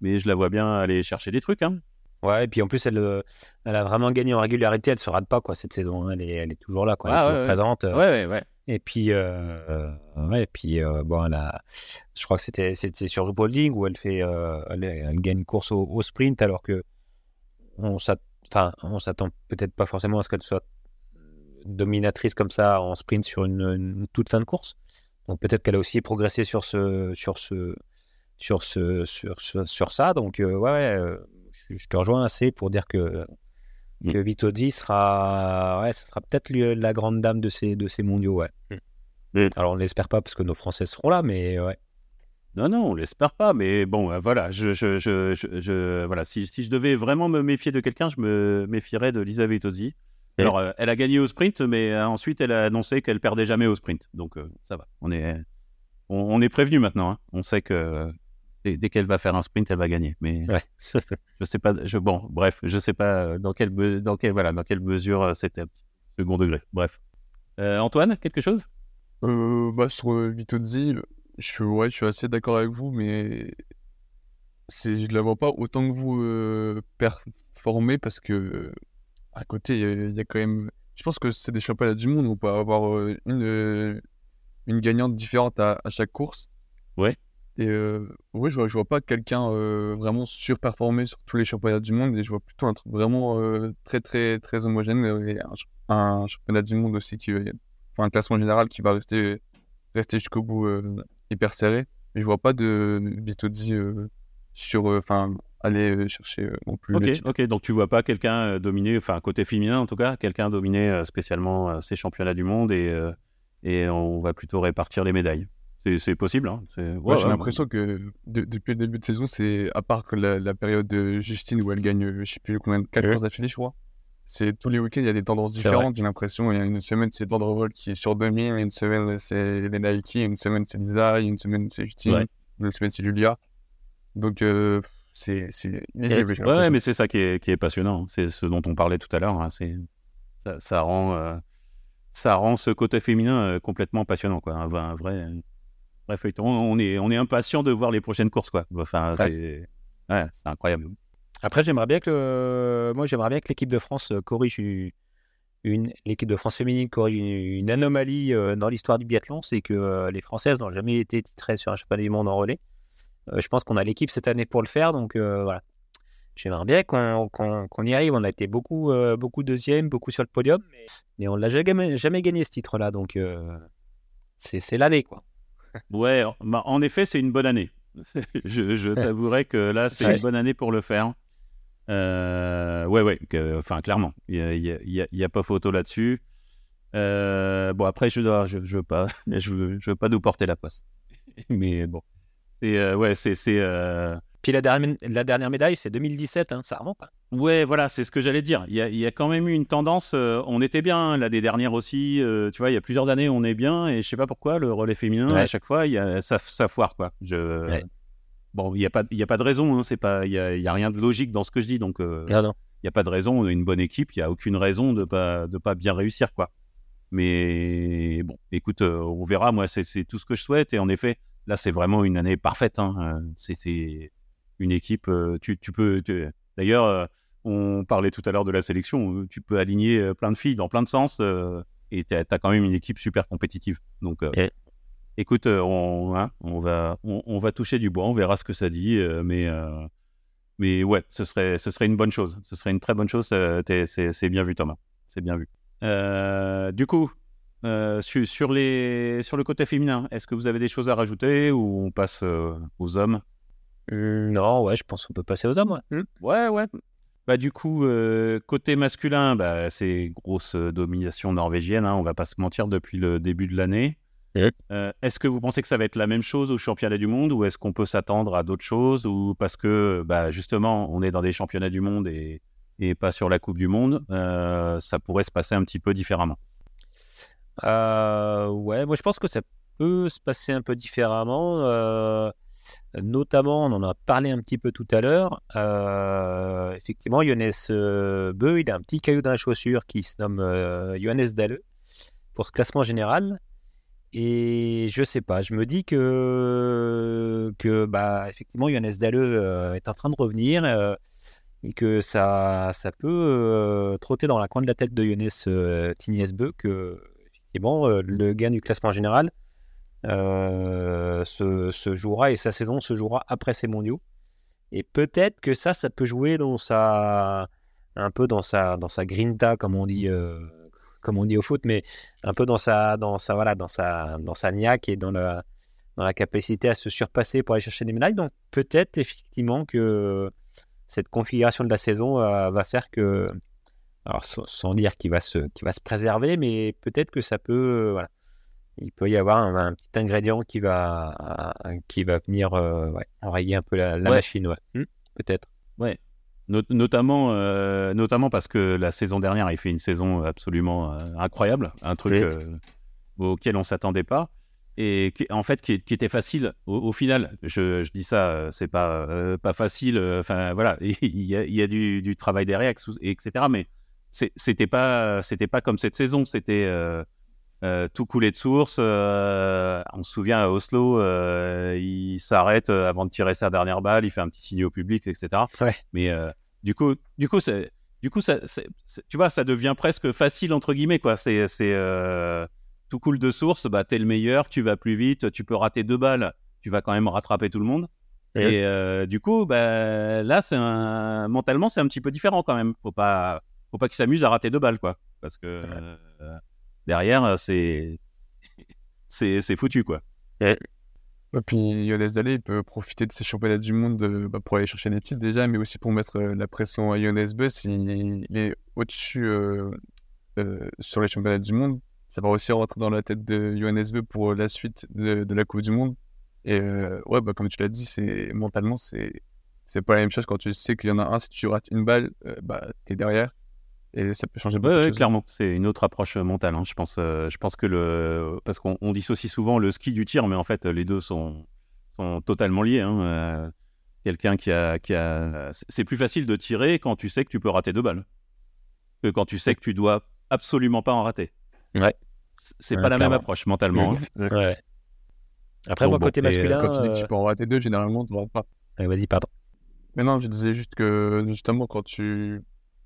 mais je la vois bien aller chercher des trucs, hein. Ouais, et puis en plus, elle, elle a vraiment gagné en régularité, elle se rate pas, quoi, cette saison. hein. Elle est, elle est toujours là, quoi. Elle Ah, est ouais, toujours ouais. présente. Ouais, ouais, ouais. Et puis, euh, ouais, et puis euh, bon, a, je crois que c'était sur RuPaul où elle fait, euh, elle, gagne une course au, sprint alors que on s'attend peut-être pas forcément à ce qu'elle soit dominatrice comme ça en sprint sur une, toute fin de course. Donc peut-être qu'elle a aussi progressé sur ce sur ce sur ce sur ça. Donc euh, ouais, ouais, euh, je te rejoins assez pour dire que Mm. que Vitodi sera ouais, ce sera peut-être la grande dame de ces de ces mondiaux, ouais. Mm. Alors on l'espère pas parce que nos Français seront là, mais ouais. Non, non, on l'espère pas, mais bon, euh, voilà, je, je, je, je, voilà, si, si je devais vraiment me méfier de quelqu'un, je me méfierais de Lisa Vitozzi. Ouais. Alors, euh, elle a gagné au sprint, mais euh, ensuite, elle a annoncé qu'elle perdait jamais au sprint. Donc, ça va. On est, on, on est prévenu maintenant. hein. On sait que dès, dès qu'elle va faire un sprint, elle va gagner. Mais Ouais. <laughs> je sais pas. Je, bon, bref, je sais pas euh, dans quelle, dans quelle, voilà, dans quelle mesure euh, c'était un petit second degré. Bref. Euh, Antoine, quelque chose? Euh, bah, sur Vitozzi, je, suis- ouais, je suis assez d'accord avec vous, mais c'est, je la vois pas autant que vous euh, performer parce que à côté, il y, a- il y a quand même. Je pense que c'est des championnats du monde, on peut avoir une, une gagnante différente à, à chaque course. Ouais. Et euh, ouais, je vois, je vois pas quelqu'un euh, vraiment surperformer sur tous les championnats du monde et je vois plutôt un truc vraiment euh, très, très, très homogène. Et un, un championnat du monde aussi qui, enfin, un classement général qui va rester, rester jusqu'au bout hyper serré. Mais je vois pas de Vitozzi euh, sur, enfin, aller chercher non plus Ok, ok. Donc tu vois pas quelqu'un dominer, enfin côté féminin en tout cas, quelqu'un dominer spécialement ces championnats du monde et et on va plutôt répartir les médailles. C'est possible. Hein. Ouais, j'ai ouais, l'impression que de- depuis le début de saison, c'est à part que la, la période de Justine où elle gagne, euh, je sais plus combien de 4 Ouais. courses d'affilée, je crois. C'est tous les week-ends, il y a des tendances différentes, j'ai l'impression. Il y a une semaine, c'est Revolt qui est sur 2000, une semaine, c'est les Nike, une semaine, c'est Lisa, une semaine, c'est Justine, Ouais. une semaine, c'est Julia. Donc, euh, c'est illisible, Ouais, mais c'est ça qui est, qui est passionnant. hein. C'est ce dont on parlait tout à l'heure. hein. C'est ça, ça rend euh, ça rend ce côté féminin euh, complètement passionnant, quoi. Un, vrai- un vrai feuilleton. On est on est impatient de voir les prochaines courses, quoi. Enfin, c'est ouais, incroyable. Après, j'aimerais bien que le- moi, j'aimerais bien que l'équipe de France euh, corrige une, l'équipe de France féminine corrige une, anomalie euh, dans l'histoire du biathlon, c'est que euh, les Françaises n'ont jamais été titrées sur un championnat du monde en relais. Euh, je pense qu'on a l'équipe cette année pour le faire, donc euh, voilà. J'aimerais bien qu'on qu'on- qu'on y arrive. On a été beaucoup, euh, beaucoup deuxième, beaucoup sur le podium, mais, mais on l'a jamais, jamais gagné ce titre-là, donc euh, c'est c'est l'année, quoi. Ouais, bah, en effet, c'est une bonne année. <laughs> je je t'avouerai que là, c'est Ouais. une bonne année pour le faire. Euh, ouais, ouais, enfin, clairement, il n'y a, pas photo là-dessus. Euh, bon, après, je dois, je, je veux pas, <laughs> je veux, je veux pas nous porter la poisse. <laughs> Mais bon, c'est, euh, ouais, c'est, c'est, euh, Puis la dernière, la dernière médaille, c'est 2017, hein, ça remonte. hein. Ouais, voilà, c'est ce que j'allais dire. Il y, a, il y a quand même eu une tendance. euh, on était bien l'année dernière aussi. euh, tu vois, il y a plusieurs années, on est bien. Et je sais pas pourquoi le relais féminin Ouais. à chaque fois, il y a, ça, ça foire quoi. Je, Ouais. Bon, il y a pas, il y a pas de raison. Hein, c'est pas, il y a, il y a rien de logique dans ce que je dis. Donc, euh, Non, non. il y a pas de raison. On a une bonne équipe. Il y a aucune raison de pas, de pas bien réussir quoi. Mais bon, écoute, on verra. Moi, c'est, tout ce que je souhaite. Et en effet, là, c'est vraiment une année parfaite. Hein. C'est une équipe. euh, tu, tu peux. tu- D'ailleurs. euh, on parlait tout à l'heure de la sélection. euh, Tu peux aligner plein de filles dans plein de sens et tu as, quand même une équipe super compétitive. Donc, écoute, on, hein, on, va, on, on va toucher du bois, on verra ce que ça dit. mais, mais ouais, ce serait, ce serait une bonne chose. Ce serait une très bonne chose. C'est bien vu, Thomas. C'est bien vu. Euh, du coup, euh, su- sur, les, sur le côté féminin, est-ce que vous avez des choses à rajouter ou on passe euh, aux hommes? Non, ouais, je pense qu'on peut passer aux hommes. ouais. Ouais, ouais. Bah, du coup, euh, côté masculin, bah, c'est grosse euh, domination norvégienne, hein, on va pas se mentir, depuis le début de l'année. est-ce que vous pensez que ça va être la même chose au championnat du monde ou est-ce qu'on peut s'attendre à d'autres choses ou parce que bah, justement on est dans des championnats du monde et, et pas sur la Coupe du Monde, ça pourrait se passer un petit peu différemment? Ouais, moi je pense que ça peut se passer un peu différemment. Notamment, on en a parlé un petit peu tout à l'heure. effectivement, Johannes Beu, il a un petit caillou dans la chaussure qui se nomme Johannes Dalle pour ce classement général. Et je sais pas, je me dis que, que bah, effectivement, Johannes est en train de revenir et que ça, ça peut trotter dans la coin de la tête de Johannes Tiniesbeu que effectivement, le gain du classement général euh, se, jouera et sa saison se jouera après ces mondiaux. Et peut-être que ça, ça peut jouer dans sa, un peu dans sa, dans sa grinta, comme on dit, euh, comme on dit au foot, mais un peu dans sa, dans sa, voilà, dans sa, dans sa niaque et dans la, dans la capacité à se surpasser pour aller chercher des médailles. Donc peut-être effectivement que cette configuration de la saison euh, va faire que, alors sans, dire qu'il va se, qu'il va se préserver, mais peut-être que ça peut, il peut y avoir un, petit ingrédient qui va, qui va venir euh, enrayer un peu la, machine, ouais. Hmm, peut-être. Ouais. notamment, euh, notamment parce que la saison dernière, il fait une saison absolument euh, incroyable, un truc auquel on s'attendait pas et qui, en fait qui, était facile au, final. Je, dis ça, c'est pas pas facile. Enfin voilà, <laughs> il y a, il y a du, du, travail derrière, etc. Mais c'était pas pas comme cette saison. C'était euh, tout coulé de source. Euh, on se souvient à Oslo, euh, il s'arrête avant de tirer sa dernière balle, il fait un petit signe au public, etc. Mais du coup, du coup, c'est, du coup, ça, tu vois, ça devient presque facile entre guillemets, quoi. C'est, c'est tout coule de source. Bah, t'es le meilleur, tu vas plus vite, tu peux rater deux balles, tu vas quand même rattraper tout le monde. Et du coup, bah, là, c'est un... mentalement, c'est un petit peu différent quand même. Faut pas, faut pas qu'il s'amuse à rater deux balles, quoi. Parce que derrière, euh, c'est c'est foutu, quoi. Et puis Johannes Dalle, il peut profiter de ces championnats du monde bah, pour aller chercher des titres déjà, mais aussi pour mettre euh, la pression à Johannes Bus. Il, est au-dessus euh, sur les championnats du monde. Ça va aussi rentrer dans la tête de Johannes Beu pour la suite de, la Coupe du Monde. Et ouais, bah, comme tu l'as dit, c'est mentalement, c'est c'est pas la même chose quand tu sais qu'il y en a un, si tu rates une balle, bah, tu es derrière. Et ça peut changer beaucoup de choses. clairement, c'est une autre approche euh, mentale. Hein. Je, pense, euh, je pense que le. Parce qu'on dissocie souvent le ski du tir, mais en fait, les deux sont, sont totalement liés. Hein. Euh, quelqu'un qui a. Qui a... C'est plus facile de tirer quand tu sais que tu peux rater deux balles que quand tu sais que tu dois absolument pas en rater. Ouais. C'est pas la même approche mentalement. Hein. Ouais. Après, moi, côté masculin. Quand tu dis que tu peux en rater deux, généralement, tu ne rates pas. Vas-y, pardon. Mais non, je disais juste que justement, quand tu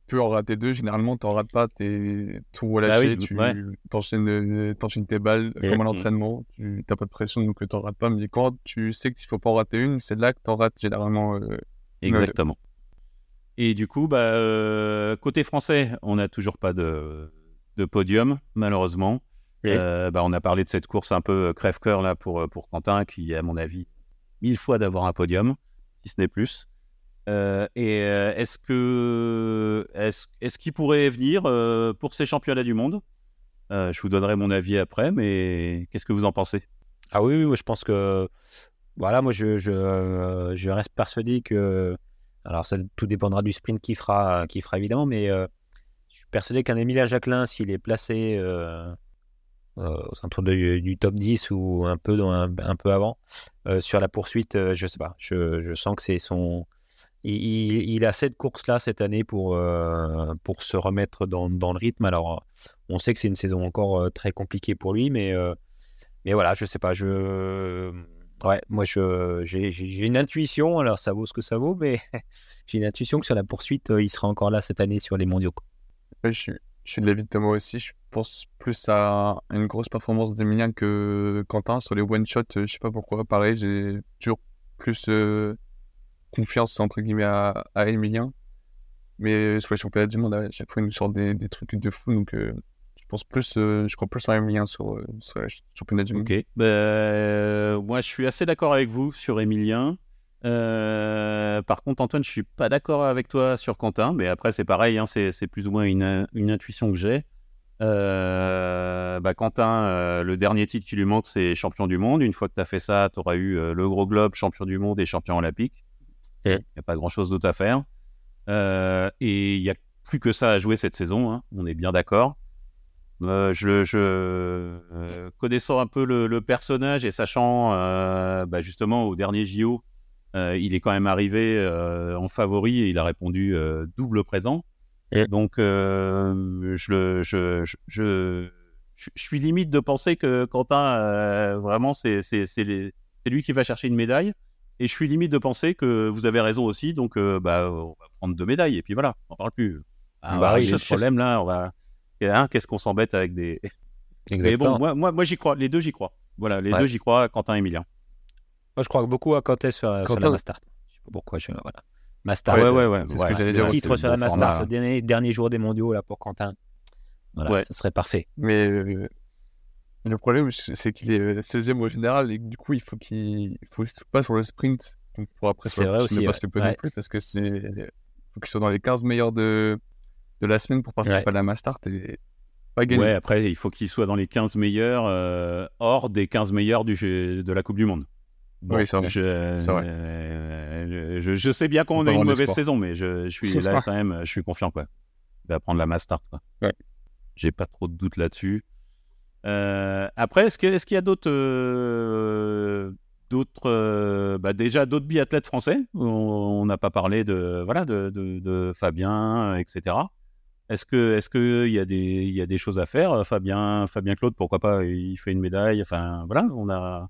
peux en rater deux, généralement, tu n'en rates pas, tu es tout relâché, bah tu euh, t'enchaînes, tes balles comme à l'entraînement, tu n'as pas de pression, donc tu n'en rates pas. Mais quand tu sais qu'il ne faut pas en rater une, c'est là que tu en rates généralement. Euh, Exactement. Et du coup, bah, euh, côté français, on n'a toujours pas de, de podium, malheureusement. bah, on a parlé de cette course un peu crève-cœur là pour, pour Quentin, qui, à mon avis, mille fois d'avoir un podium, si ce n'est plus. Euh, et euh, est-ce que est-ce, qu'il pourrait venir euh, pour ces championnats du monde? Je vous donnerai mon avis après, mais qu'est-ce que vous en pensez? Ah oui, oui, je pense que voilà, moi je, je, je, reste persuadé que alors ça tout dépendra du sprint qui fera qui fera évidemment, mais je suis persuadé qu'un Emilien Jacquelin, s'il est placé au centre du top 10 ou un peu dans un, peu avant sur la poursuite, je sais pas, je, je sens que c'est son il, a cette course-là cette année pour, euh, pour se remettre dans, dans, le rythme. Alors, on sait que c'est une saison encore euh, très compliquée pour lui, mais, euh, mais voilà, je sais pas. Je, ouais, moi, j'ai une intuition. Alors, ça vaut ce que ça vaut, mais <laughs> j'ai une intuition que sur la poursuite, il sera encore là cette année sur les mondiaux. je, suis, je suis de l'avis de Thomas aussi. Je pense plus à une grosse performance d'Emilien que Quentin sur les one-shots. Je sais pas pourquoi. Pareil, j'ai toujours plus confiance entre guillemets à, à Emilien. Mais sur les championnats du monde, à chaque fois, il nous sort des, des trucs de fou. Donc, euh, je pense plus, euh, je crois plus à Emilien sur, euh, sur les championnats du monde. Ok. Ben, moi, je suis assez d'accord avec vous sur Emilien. par contre, Antoine, je suis pas d'accord avec toi sur Quentin. Mais après, c'est pareil, hein, c'est plus ou moins une, une intuition que j'ai. Euh, bah, Quentin, euh, le dernier titre qui lui manque, c'est champion du monde. Une fois que tu as fait ça, tu auras eu euh, le gros globe, champion du monde et champion olympique. Il n'y a pas grand-chose d'autre à faire. Euh, et il n'y a plus que ça à jouer cette saison, hein, on est bien d'accord. Euh, je, je euh, connaissant un peu le, le personnage et sachant bah, justement au dernier JO, il est quand même arrivé en favori et il a répondu double présent. Donc je, suis limite de penser que Quentin vraiment c'est lui qui va chercher une médaille. Et je suis limite de penser que vous avez raison aussi, donc euh, bah, on va prendre deux médailles et puis voilà, on parle plus. Ah, Bah bah, oui, ce bien sûr. problème là, on va. Hein, Qu'est-ce qu'on s'embête avec des. <laughs> Mais bon, Exactement. moi, moi, moi j'y crois. Les deux, j'y crois. Voilà, les Ouais. deux, j'y crois. Quentin et Emilien. Moi, je crois beaucoup à Quentin sur, sur Quentin. la Mastart. Je sais pas pourquoi. Je, voilà. Mastart. Ouais, ouais, ouais. c'est ce ouais. que j'allais dire titre sur la format. le dernier, dernier jour des mondiaux là pour Quentin. Voilà, Ouais. ce serait parfait. Mais euh, le problème, c'est qu'il est 16e au général et du coup, il faut qu'il il faut pas sur le sprint. Donc pour après, C'est vrai aussi, ne pas ouais. se le peut Ouais. non plus parce que c'est faut qu'il soit dans les 15 meilleurs de, de la semaine pour participer Ouais. à la Mastart et pas gagner. Ouais, après, il faut qu'il soit dans les 15 meilleurs, euh, hors des 15 meilleurs du, de la Coupe du Monde. Oui, c'est vrai. Je, C'est vrai. euh, je, je sais bien qu'on a une mauvaise saison, mais je, je suis C'est là quand même, je suis confiant. Quoi. Il va prendre la Mastart. Quoi. J'ai pas trop de doutes là-dessus. Euh, après, est-ce que- est-ce qu'il y a d'autres. euh, d'autres euh, bah déjà d'autres biathlètes français? On n'a pas parlé de voilà de, de, de Fabien etc est-ce que est-ce que il y a des il y a des choses à faire? Fabien Fabien Claude pourquoi pas? Il fait une médaille. Enfin voilà on a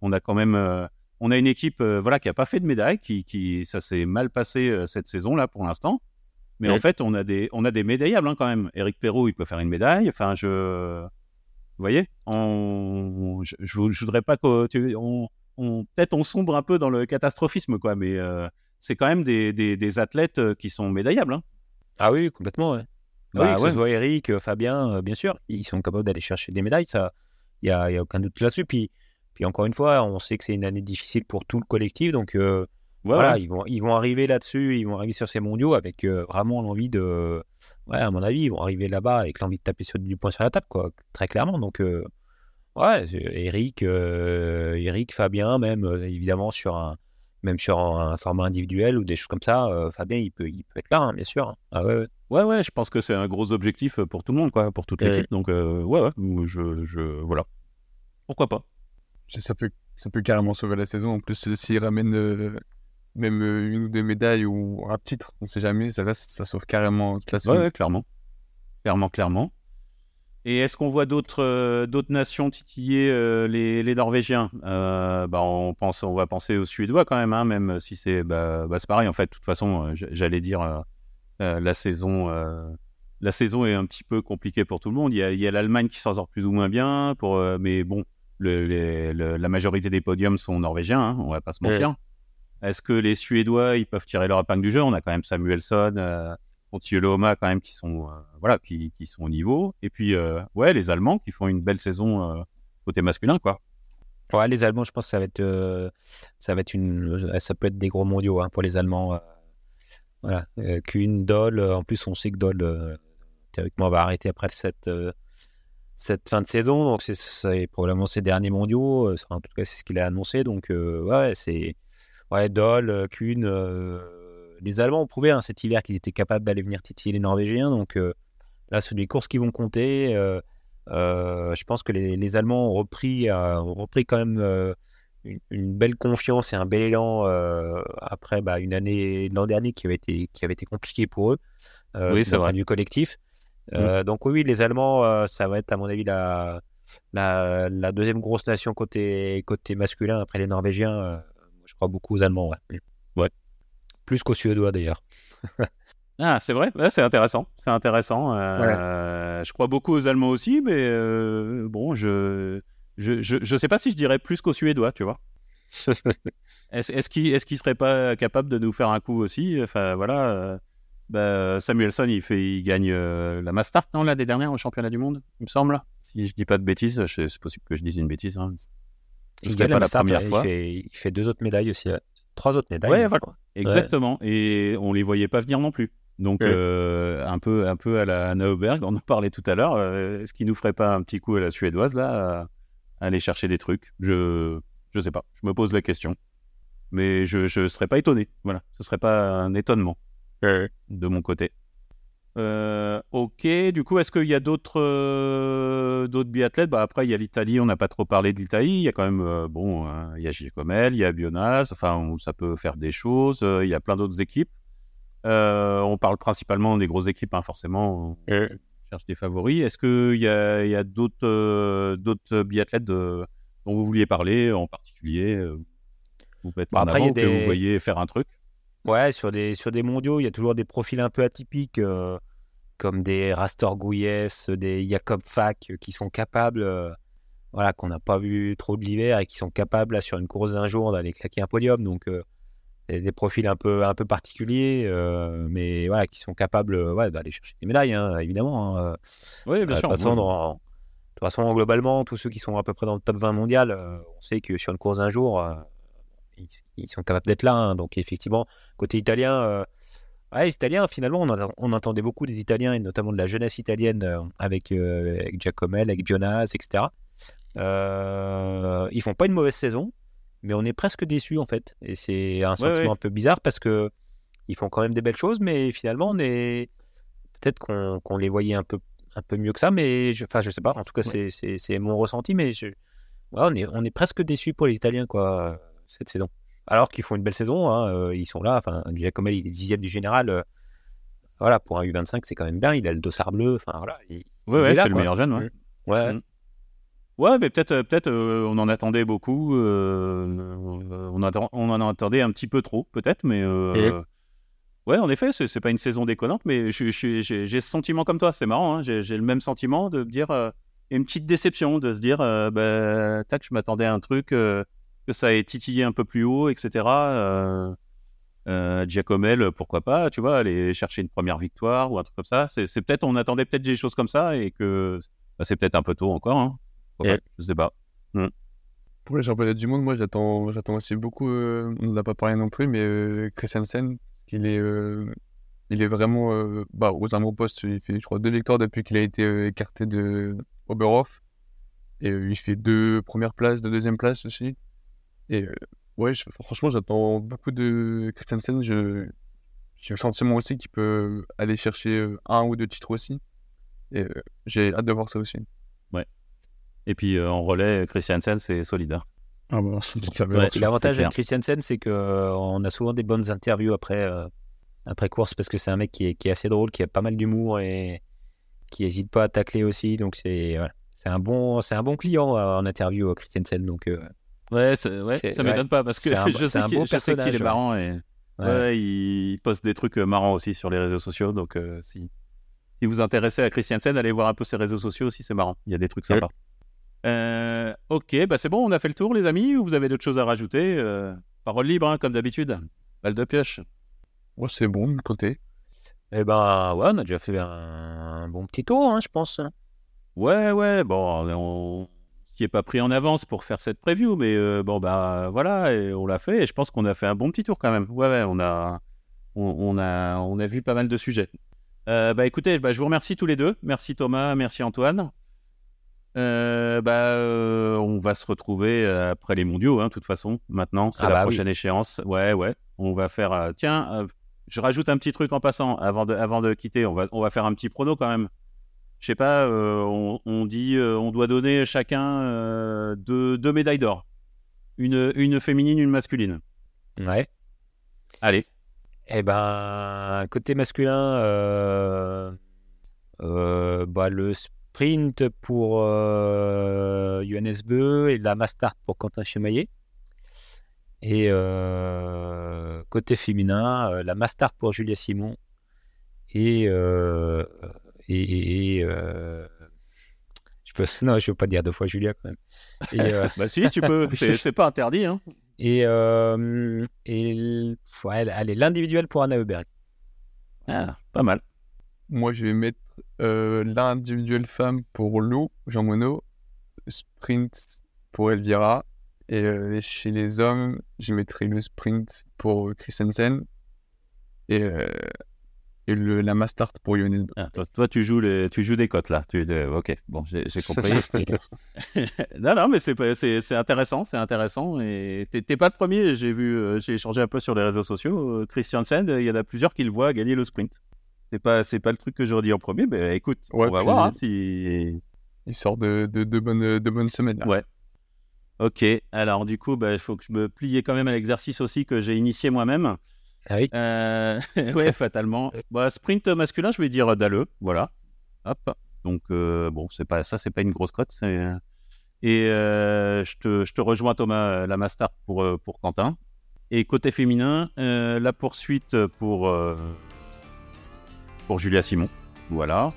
on a quand même euh, on a une équipe euh, voilà qui a pas fait de médaille qui qui ça s'est mal passé euh, cette saison là pour l'instant. Mais Ouais. en fait on a des on a des médaillables hein, quand même. Eric Perrault il peut faire une médaille. Enfin je vous voyez on je, je, je voudrais pas que tu- on, on peut-être on sombre un peu dans le catastrophisme quoi mais euh, c'est quand même des, des, des athlètes euh, qui sont médaillables hein. Ah oui, complètement. Ouais. Ah Bah oui, que ouais. ce soit Eric, euh, Fabien, euh, bien sûr, ils sont capables d'aller chercher des médailles. Ça, il y a, y a aucun doute là-dessus. Puis, puis encore une fois, on sait que c'est une année difficile pour tout le collectif, donc euh, Ouais, voilà, ouais. ils vont, ils vont arriver là-dessus, ils vont arriver sur ces mondiaux avec euh, vraiment l'envie de, ouais, à mon avis, ils vont arriver là-bas avec l'envie de taper sur, du poing sur la table, quoi, très clairement. Donc, euh, ouais, c'est- Eric, euh, Eric, Fabien, même euh, évidemment sur un, même sur un, un format individuel ou des choses comme ça, euh, Fabien, il peut, il peut être là, hein, bien sûr. Ah ouais, ouais. Ouais, je pense que c'est un gros objectif pour tout le monde, quoi, pour toute l'équipe. Donc, euh, ouais, ouais, je, je, voilà. Pourquoi pas Ça peut, ça peut carrément sauver la saison. En plus, s'il ramène euh, même euh, une ou deux médailles ou un titre, on sait jamais, ça, ça, sauve carrément saison. Ouais, ouais, clairement. Clairement, clairement. Et est-ce qu'on voit d'autres euh, d'autres nations titiller euh, les, les Norvégiens? Euh, bah, on, pense, on va penser aux Suédois quand même, hein, même si c'est bah, bah, pareil. En fait, de toute façon, j'allais dire la saison. la saison est un petit peu compliquée pour tout le monde. Il y a, l'Allemagne qui s'en sort plus ou moins bien, pour, mais bon, le, les- le- la majorité des podiums sont norvégiens, hein, on va pas se mentir. Est-ce que les Suédois, ils peuvent tirer leur épingle du jeu? On a quand même Samuelson, euh, quand même qui sont, euh, voilà, qui, sont au niveau. Et puis, euh, ouais, les Allemands qui font une belle saison euh, côté masculin, quoi. Ouais, les Allemands, je pense que ça va être, ça va être une, ça peut être des gros mondiaux hein, pour les Allemands. voilà, Doll. euh, en plus, on sait que Doll, euh, théoriquement, va arrêter après cette, cette fin de saison. Donc, c'est- probablement ses derniers mondiaux. En tout cas, c'est ce qu'il a annoncé. Donc, ouais, c'est, ouais, Doll, euh, Kuhn. euh, les Allemands ont prouvé hein, cet hiver qu'ils étaient capables d'aller venir titiller les Norvégiens. Donc, euh, là, c'est des courses qui vont compter. je pense que les, les Allemands ont repris, ont repris quand même une, belle confiance et un bel élan euh, après bah, une année l'an dernier qui avait été qui avait été compliquée pour eux. euh, Oui, c'est vrai. vue collectif. Euh, Donc oui, les Allemands, ça va être à mon avis la, la, la deuxième grosse nation côté côté masculin après les Norvégiens. Je crois beaucoup aux Allemands. Ouais. Ouais. Plus qu'aux Suédois d'ailleurs. <laughs> Ah, c'est vrai, ouais, c'est intéressant, c'est intéressant. Euh, Je crois beaucoup aux Allemands aussi, mais euh, bon, je, je, je, je sais pas si je dirais plus qu'aux Suédois, tu vois. <laughs> Est-ce est-ce qu'ils est qu'ils seraient pas capables de nous faire un coup aussi? Enfin voilà, euh, bah, Samuelson il fait, il gagne euh, la Mastart non l'année dernière au championnat du monde, il me semble. Si je dis pas de bêtises, c'est possible que je dise une bêtise. Hein. Ce Il pas la première fois. Il fait, il fait deux autres médailles aussi. ouais. Trois autres médailles. Ouais, je voilà. crois. Exactement. Et on les voyait pas venir non plus. Donc, Ouais. euh, un, peu, un peu à la Anna Auberg, on en parlait tout à l'heure. euh, Est-ce qu'il nous ferait pas un petit coup à la suédoise, là, à, aller chercher des trucs Je je sais pas. Je me pose la question. Mais je ne serais pas étonné. Voilà. Ce serait pas un étonnement de mon côté. Euh, ok, du coup, est-ce qu'il y a d'autres euh, d'autres biathlètes? Bah, Après, il y a l'Italie, on n'a pas trop parlé de l'Italie. Il y a quand même, euh, bon, euh, il y a Giacomel, il y a Bionas, enfin, on- ça peut faire des choses. il y a plein d'autres équipes. On parle principalement des grosses équipes, hein, forcément. On cherche des favoris. Est-ce qu'il y a, il y a d'autres d'autres biathlètes de- dont vous vouliez parler en particulier Vous en après, il y a avant, que vous voyez faire un truc? Ouais, sur des, sur des mondiaux, il y a toujours des profils un peu atypiques, euh, comme des Rastor des Jacob Fak, euh, qui sont capables, euh, voilà, qu'on n'a pas vu trop de l'hiver et qui sont capables, là, sur une course d'un jour, d'aller claquer un podium. Donc, euh, des, des profils un peu, un peu particuliers, mais voilà, qui sont capables ouais, d'aller chercher des médailles, hein, évidemment. hein. Oui, De façon, dans- de toute façon, globalement, tous ceux qui sont à peu près dans le top 20 mondial, on sait que sur une course d'un jour, ils, ils sont capables d'être là. hein. Donc, effectivement, côté italien, euh, ouais, les Italiens, finalement, on, en- on entendait beaucoup des Italiens, et notamment de la jeunesse italienne euh, avec, euh, avec Giacomel, avec Jonas, etc. Euh, ils font pas une mauvaise saison, mais on est presque déçus, en fait. Et c'est un sentiment ouais. un peu bizarre parce que ils font quand même des belles choses, mais finalement, on est peut-être qu'on les voyait un peu un peu mieux que ça, mais je, enfin, je sais pas. En tout cas, c'est- mon ressenti, mais je, ouais, on est on est presque déçus pour les Italiens quoi cette saison. Alors qu'ils font une belle saison, hein, euh, ils sont là. Enfin, Giacomelli, il est dixième du général. euh, voilà, pour un U25, c'est quand même bien. Il a le dossard bleu. Enfin, voilà. il- Ouais, c'est le meilleur jeune, ouais. Ouais. Mm. Ouais, mais peut-être, euh, peut-être, euh, on en attendait beaucoup. euh, on, on en attendait un petit peu trop, peut-être, mais euh, ouais, en effet, c'est, pas une saison déconnante, mais j'ai, ce sentiment comme toi. C'est marrant, hein, j'ai, le même sentiment de me dire une petite déception, de se dire, bah, tac, je m'attendais à un truc que ça ait titillé un peu plus haut, etc. Euh, euh, Giacomel, pourquoi pas, tu vois, aller chercher une première victoire ou un truc comme ça. C'est, peut-être, on attendait peut-être des choses comme ça et que bah, c'est peut-être un peu tôt encore. Hein. Et- pas, je sais pas. Pour les championnats du monde, moi j'attends, j'attends aussi beaucoup. euh, on n'en a pas parlé non plus, mais euh, Christiansen, il est, euh, il est vraiment bah, aux avant-postes. Il fait, je crois, deux victoires depuis qu'il a été écarté de Oberhof. Et il fait deux premières places, deux deuxième places aussi. Et euh, ouais, je- franchement, j'attends beaucoup de Christiansen. Je, j'ai le sentiment aussi qu'il peut aller chercher euh, un ou deux titres aussi. Et euh, j'ai hâte de voir ça aussi. Et puis euh, en relais, Christiansen, c'est solide. hein. Ah bah, Ouais. L'avantage avec Christiansen, c'est qu'on a souvent des bonnes interviews après, euh, après course parce que c'est un mec qui est, qui est assez drôle, qui a pas mal d'humour et qui n'hésite pas à tacler aussi. Donc c'est voilà. c'est un, bon, c'est un bon client en interview, Christiansen. Donc euh, Ouais, ouais, ça m'étonne pas parce que un- <laughs> je c'est sais un qu'il beau je sais qu'il personnage, est marrant et ouais. ouais, il poste des trucs euh, marrants aussi sur les réseaux sociaux. Donc euh, si, si vous vous intéressez à Christiansen, allez voir un peu ses réseaux sociaux aussi, c'est marrant. Il y a des trucs sympas. Euh, ok, bah c'est bon, on a fait le tour, les amis. Ou vous avez d'autres choses à rajouter Euh, Parole libre, hein, comme d'habitude. Balle de pioche. Ouais, c'est bon de mon côté. Eh ben ouais, on a déjà fait un, un bon petit tour, hein, je pense. Ouais, ouais, bon, on qui est pas pris en avance pour faire cette preview, mais euh, bon, bah voilà, et on l'a fait, et je pense qu'on a fait un bon petit tour quand même. Ouais, ouais, on a, on, on a, on a vu pas mal de sujets. Euh, bah écoutez, bah, je vous remercie tous les deux. Merci Thomas, merci Antoine. Euh, bah, on va se retrouver après les mondiaux, hein, de toute façon. Maintenant, c'est Ah la bah oui. prochaine échéance. Ouais, ouais. On va faire. tiens, je rajoute un petit truc en passant avant de, avant de quitter. On va, on va faire un petit prono quand même. Je sais pas. euh, on, on dit, euh, on doit donner chacun euh, deux, deux médailles d'or. Une, une féminine, une masculine. Ouais. Allez. Eh ben, côté masculin, euh, euh, bah, le sprint pour euh, Johannes Beu et la Mastart pour Quentin Chemaillet. Et côté féminin, la Mastart pour Julia Simon et, et, et, euh, je peux, <laughs> non, je veux pas dire deux fois Julia quand même. Et, euh, <laughs> Bah si, tu peux. <laughs> C'est pas interdit. Hein. et, euh, et ouais, allez, l'individuel pour Anna Heuberg. Ah, pas mal. Moi, je vais mettre euh, l'individuel femme pour Lou, Jean Monod, sprint pour Elvira. Et euh, chez les hommes, je mettrai le sprint pour Christensen. Et, euh, et le, la Mastart pour Ionesco. Ah, toi, toi, tu joues les, tu joues des cotes là. Tu, euh, ok, bon, j'ai compris. <laughs> non, non, mais c'est intéressant, c'est intéressant. Et t'es pas le premier. J'ai vu, euh, j'ai échangé un peu sur les réseaux sociaux. Euh, Christiansen, il y en a plusieurs qui le voient gagner le sprint. C'est pas, c'est pas le truc que j'aurais dit en premier, mais écoute, Ouais, on va voir hein, si. Il sort de, de, de bonnes, de bonnes semaines. Là. Ouais. Ok, alors du coup, bah, il faut que je me plie quand même à l'exercice aussi que j'ai initié moi-même. Ah oui. Euh, <laughs> ouais, fatalement. Bah, sprint masculin, je vais dire Dalleux, voilà. Hop. Donc euh, bon, c'est pas ça, c'est pas une grosse cote. Et euh, je te, rejoins Thomas, euh, la Mastart pour euh, pour Quentin. Et côté féminin, euh, la poursuite pour euh, pour Julia Simon, voilà.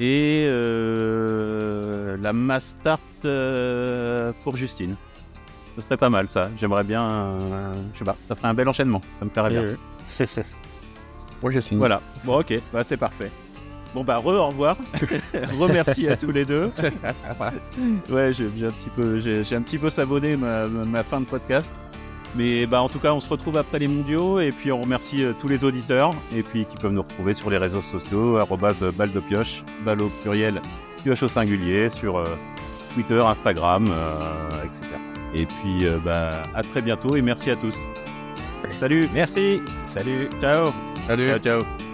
Et euh, la Mastart euh, pour Justine. Ce serait pas mal ça. J'aimerais bien, euh, je sais pas, ça ferait un bel enchaînement. Ça me plairait bien. Ouais, ouais. Moi, j'ai signé. Voilà. Bon, ok, bah, c'est parfait. Bon, bah, re, au revoir. <laughs> Remercie à tous les deux. <laughs> ouais, j'ai j'ai un petit peu, j'ai j'ai un petit peu savonné ma, ma- ma fin de podcast. Mais bah, en tout cas, on se retrouve après les mondiaux. Et puis, on remercie euh, tous les auditeurs. Et puis, qui peuvent nous retrouver sur les réseaux sociaux, arrobase balle de pioche, balle au pluriel, pioche au singulier, sur euh, Twitter, Instagram, euh, etc. Et puis, euh, bah, à très bientôt et merci à tous. Salut, Merci. Salut. ciao, Salut. ciao, ciao.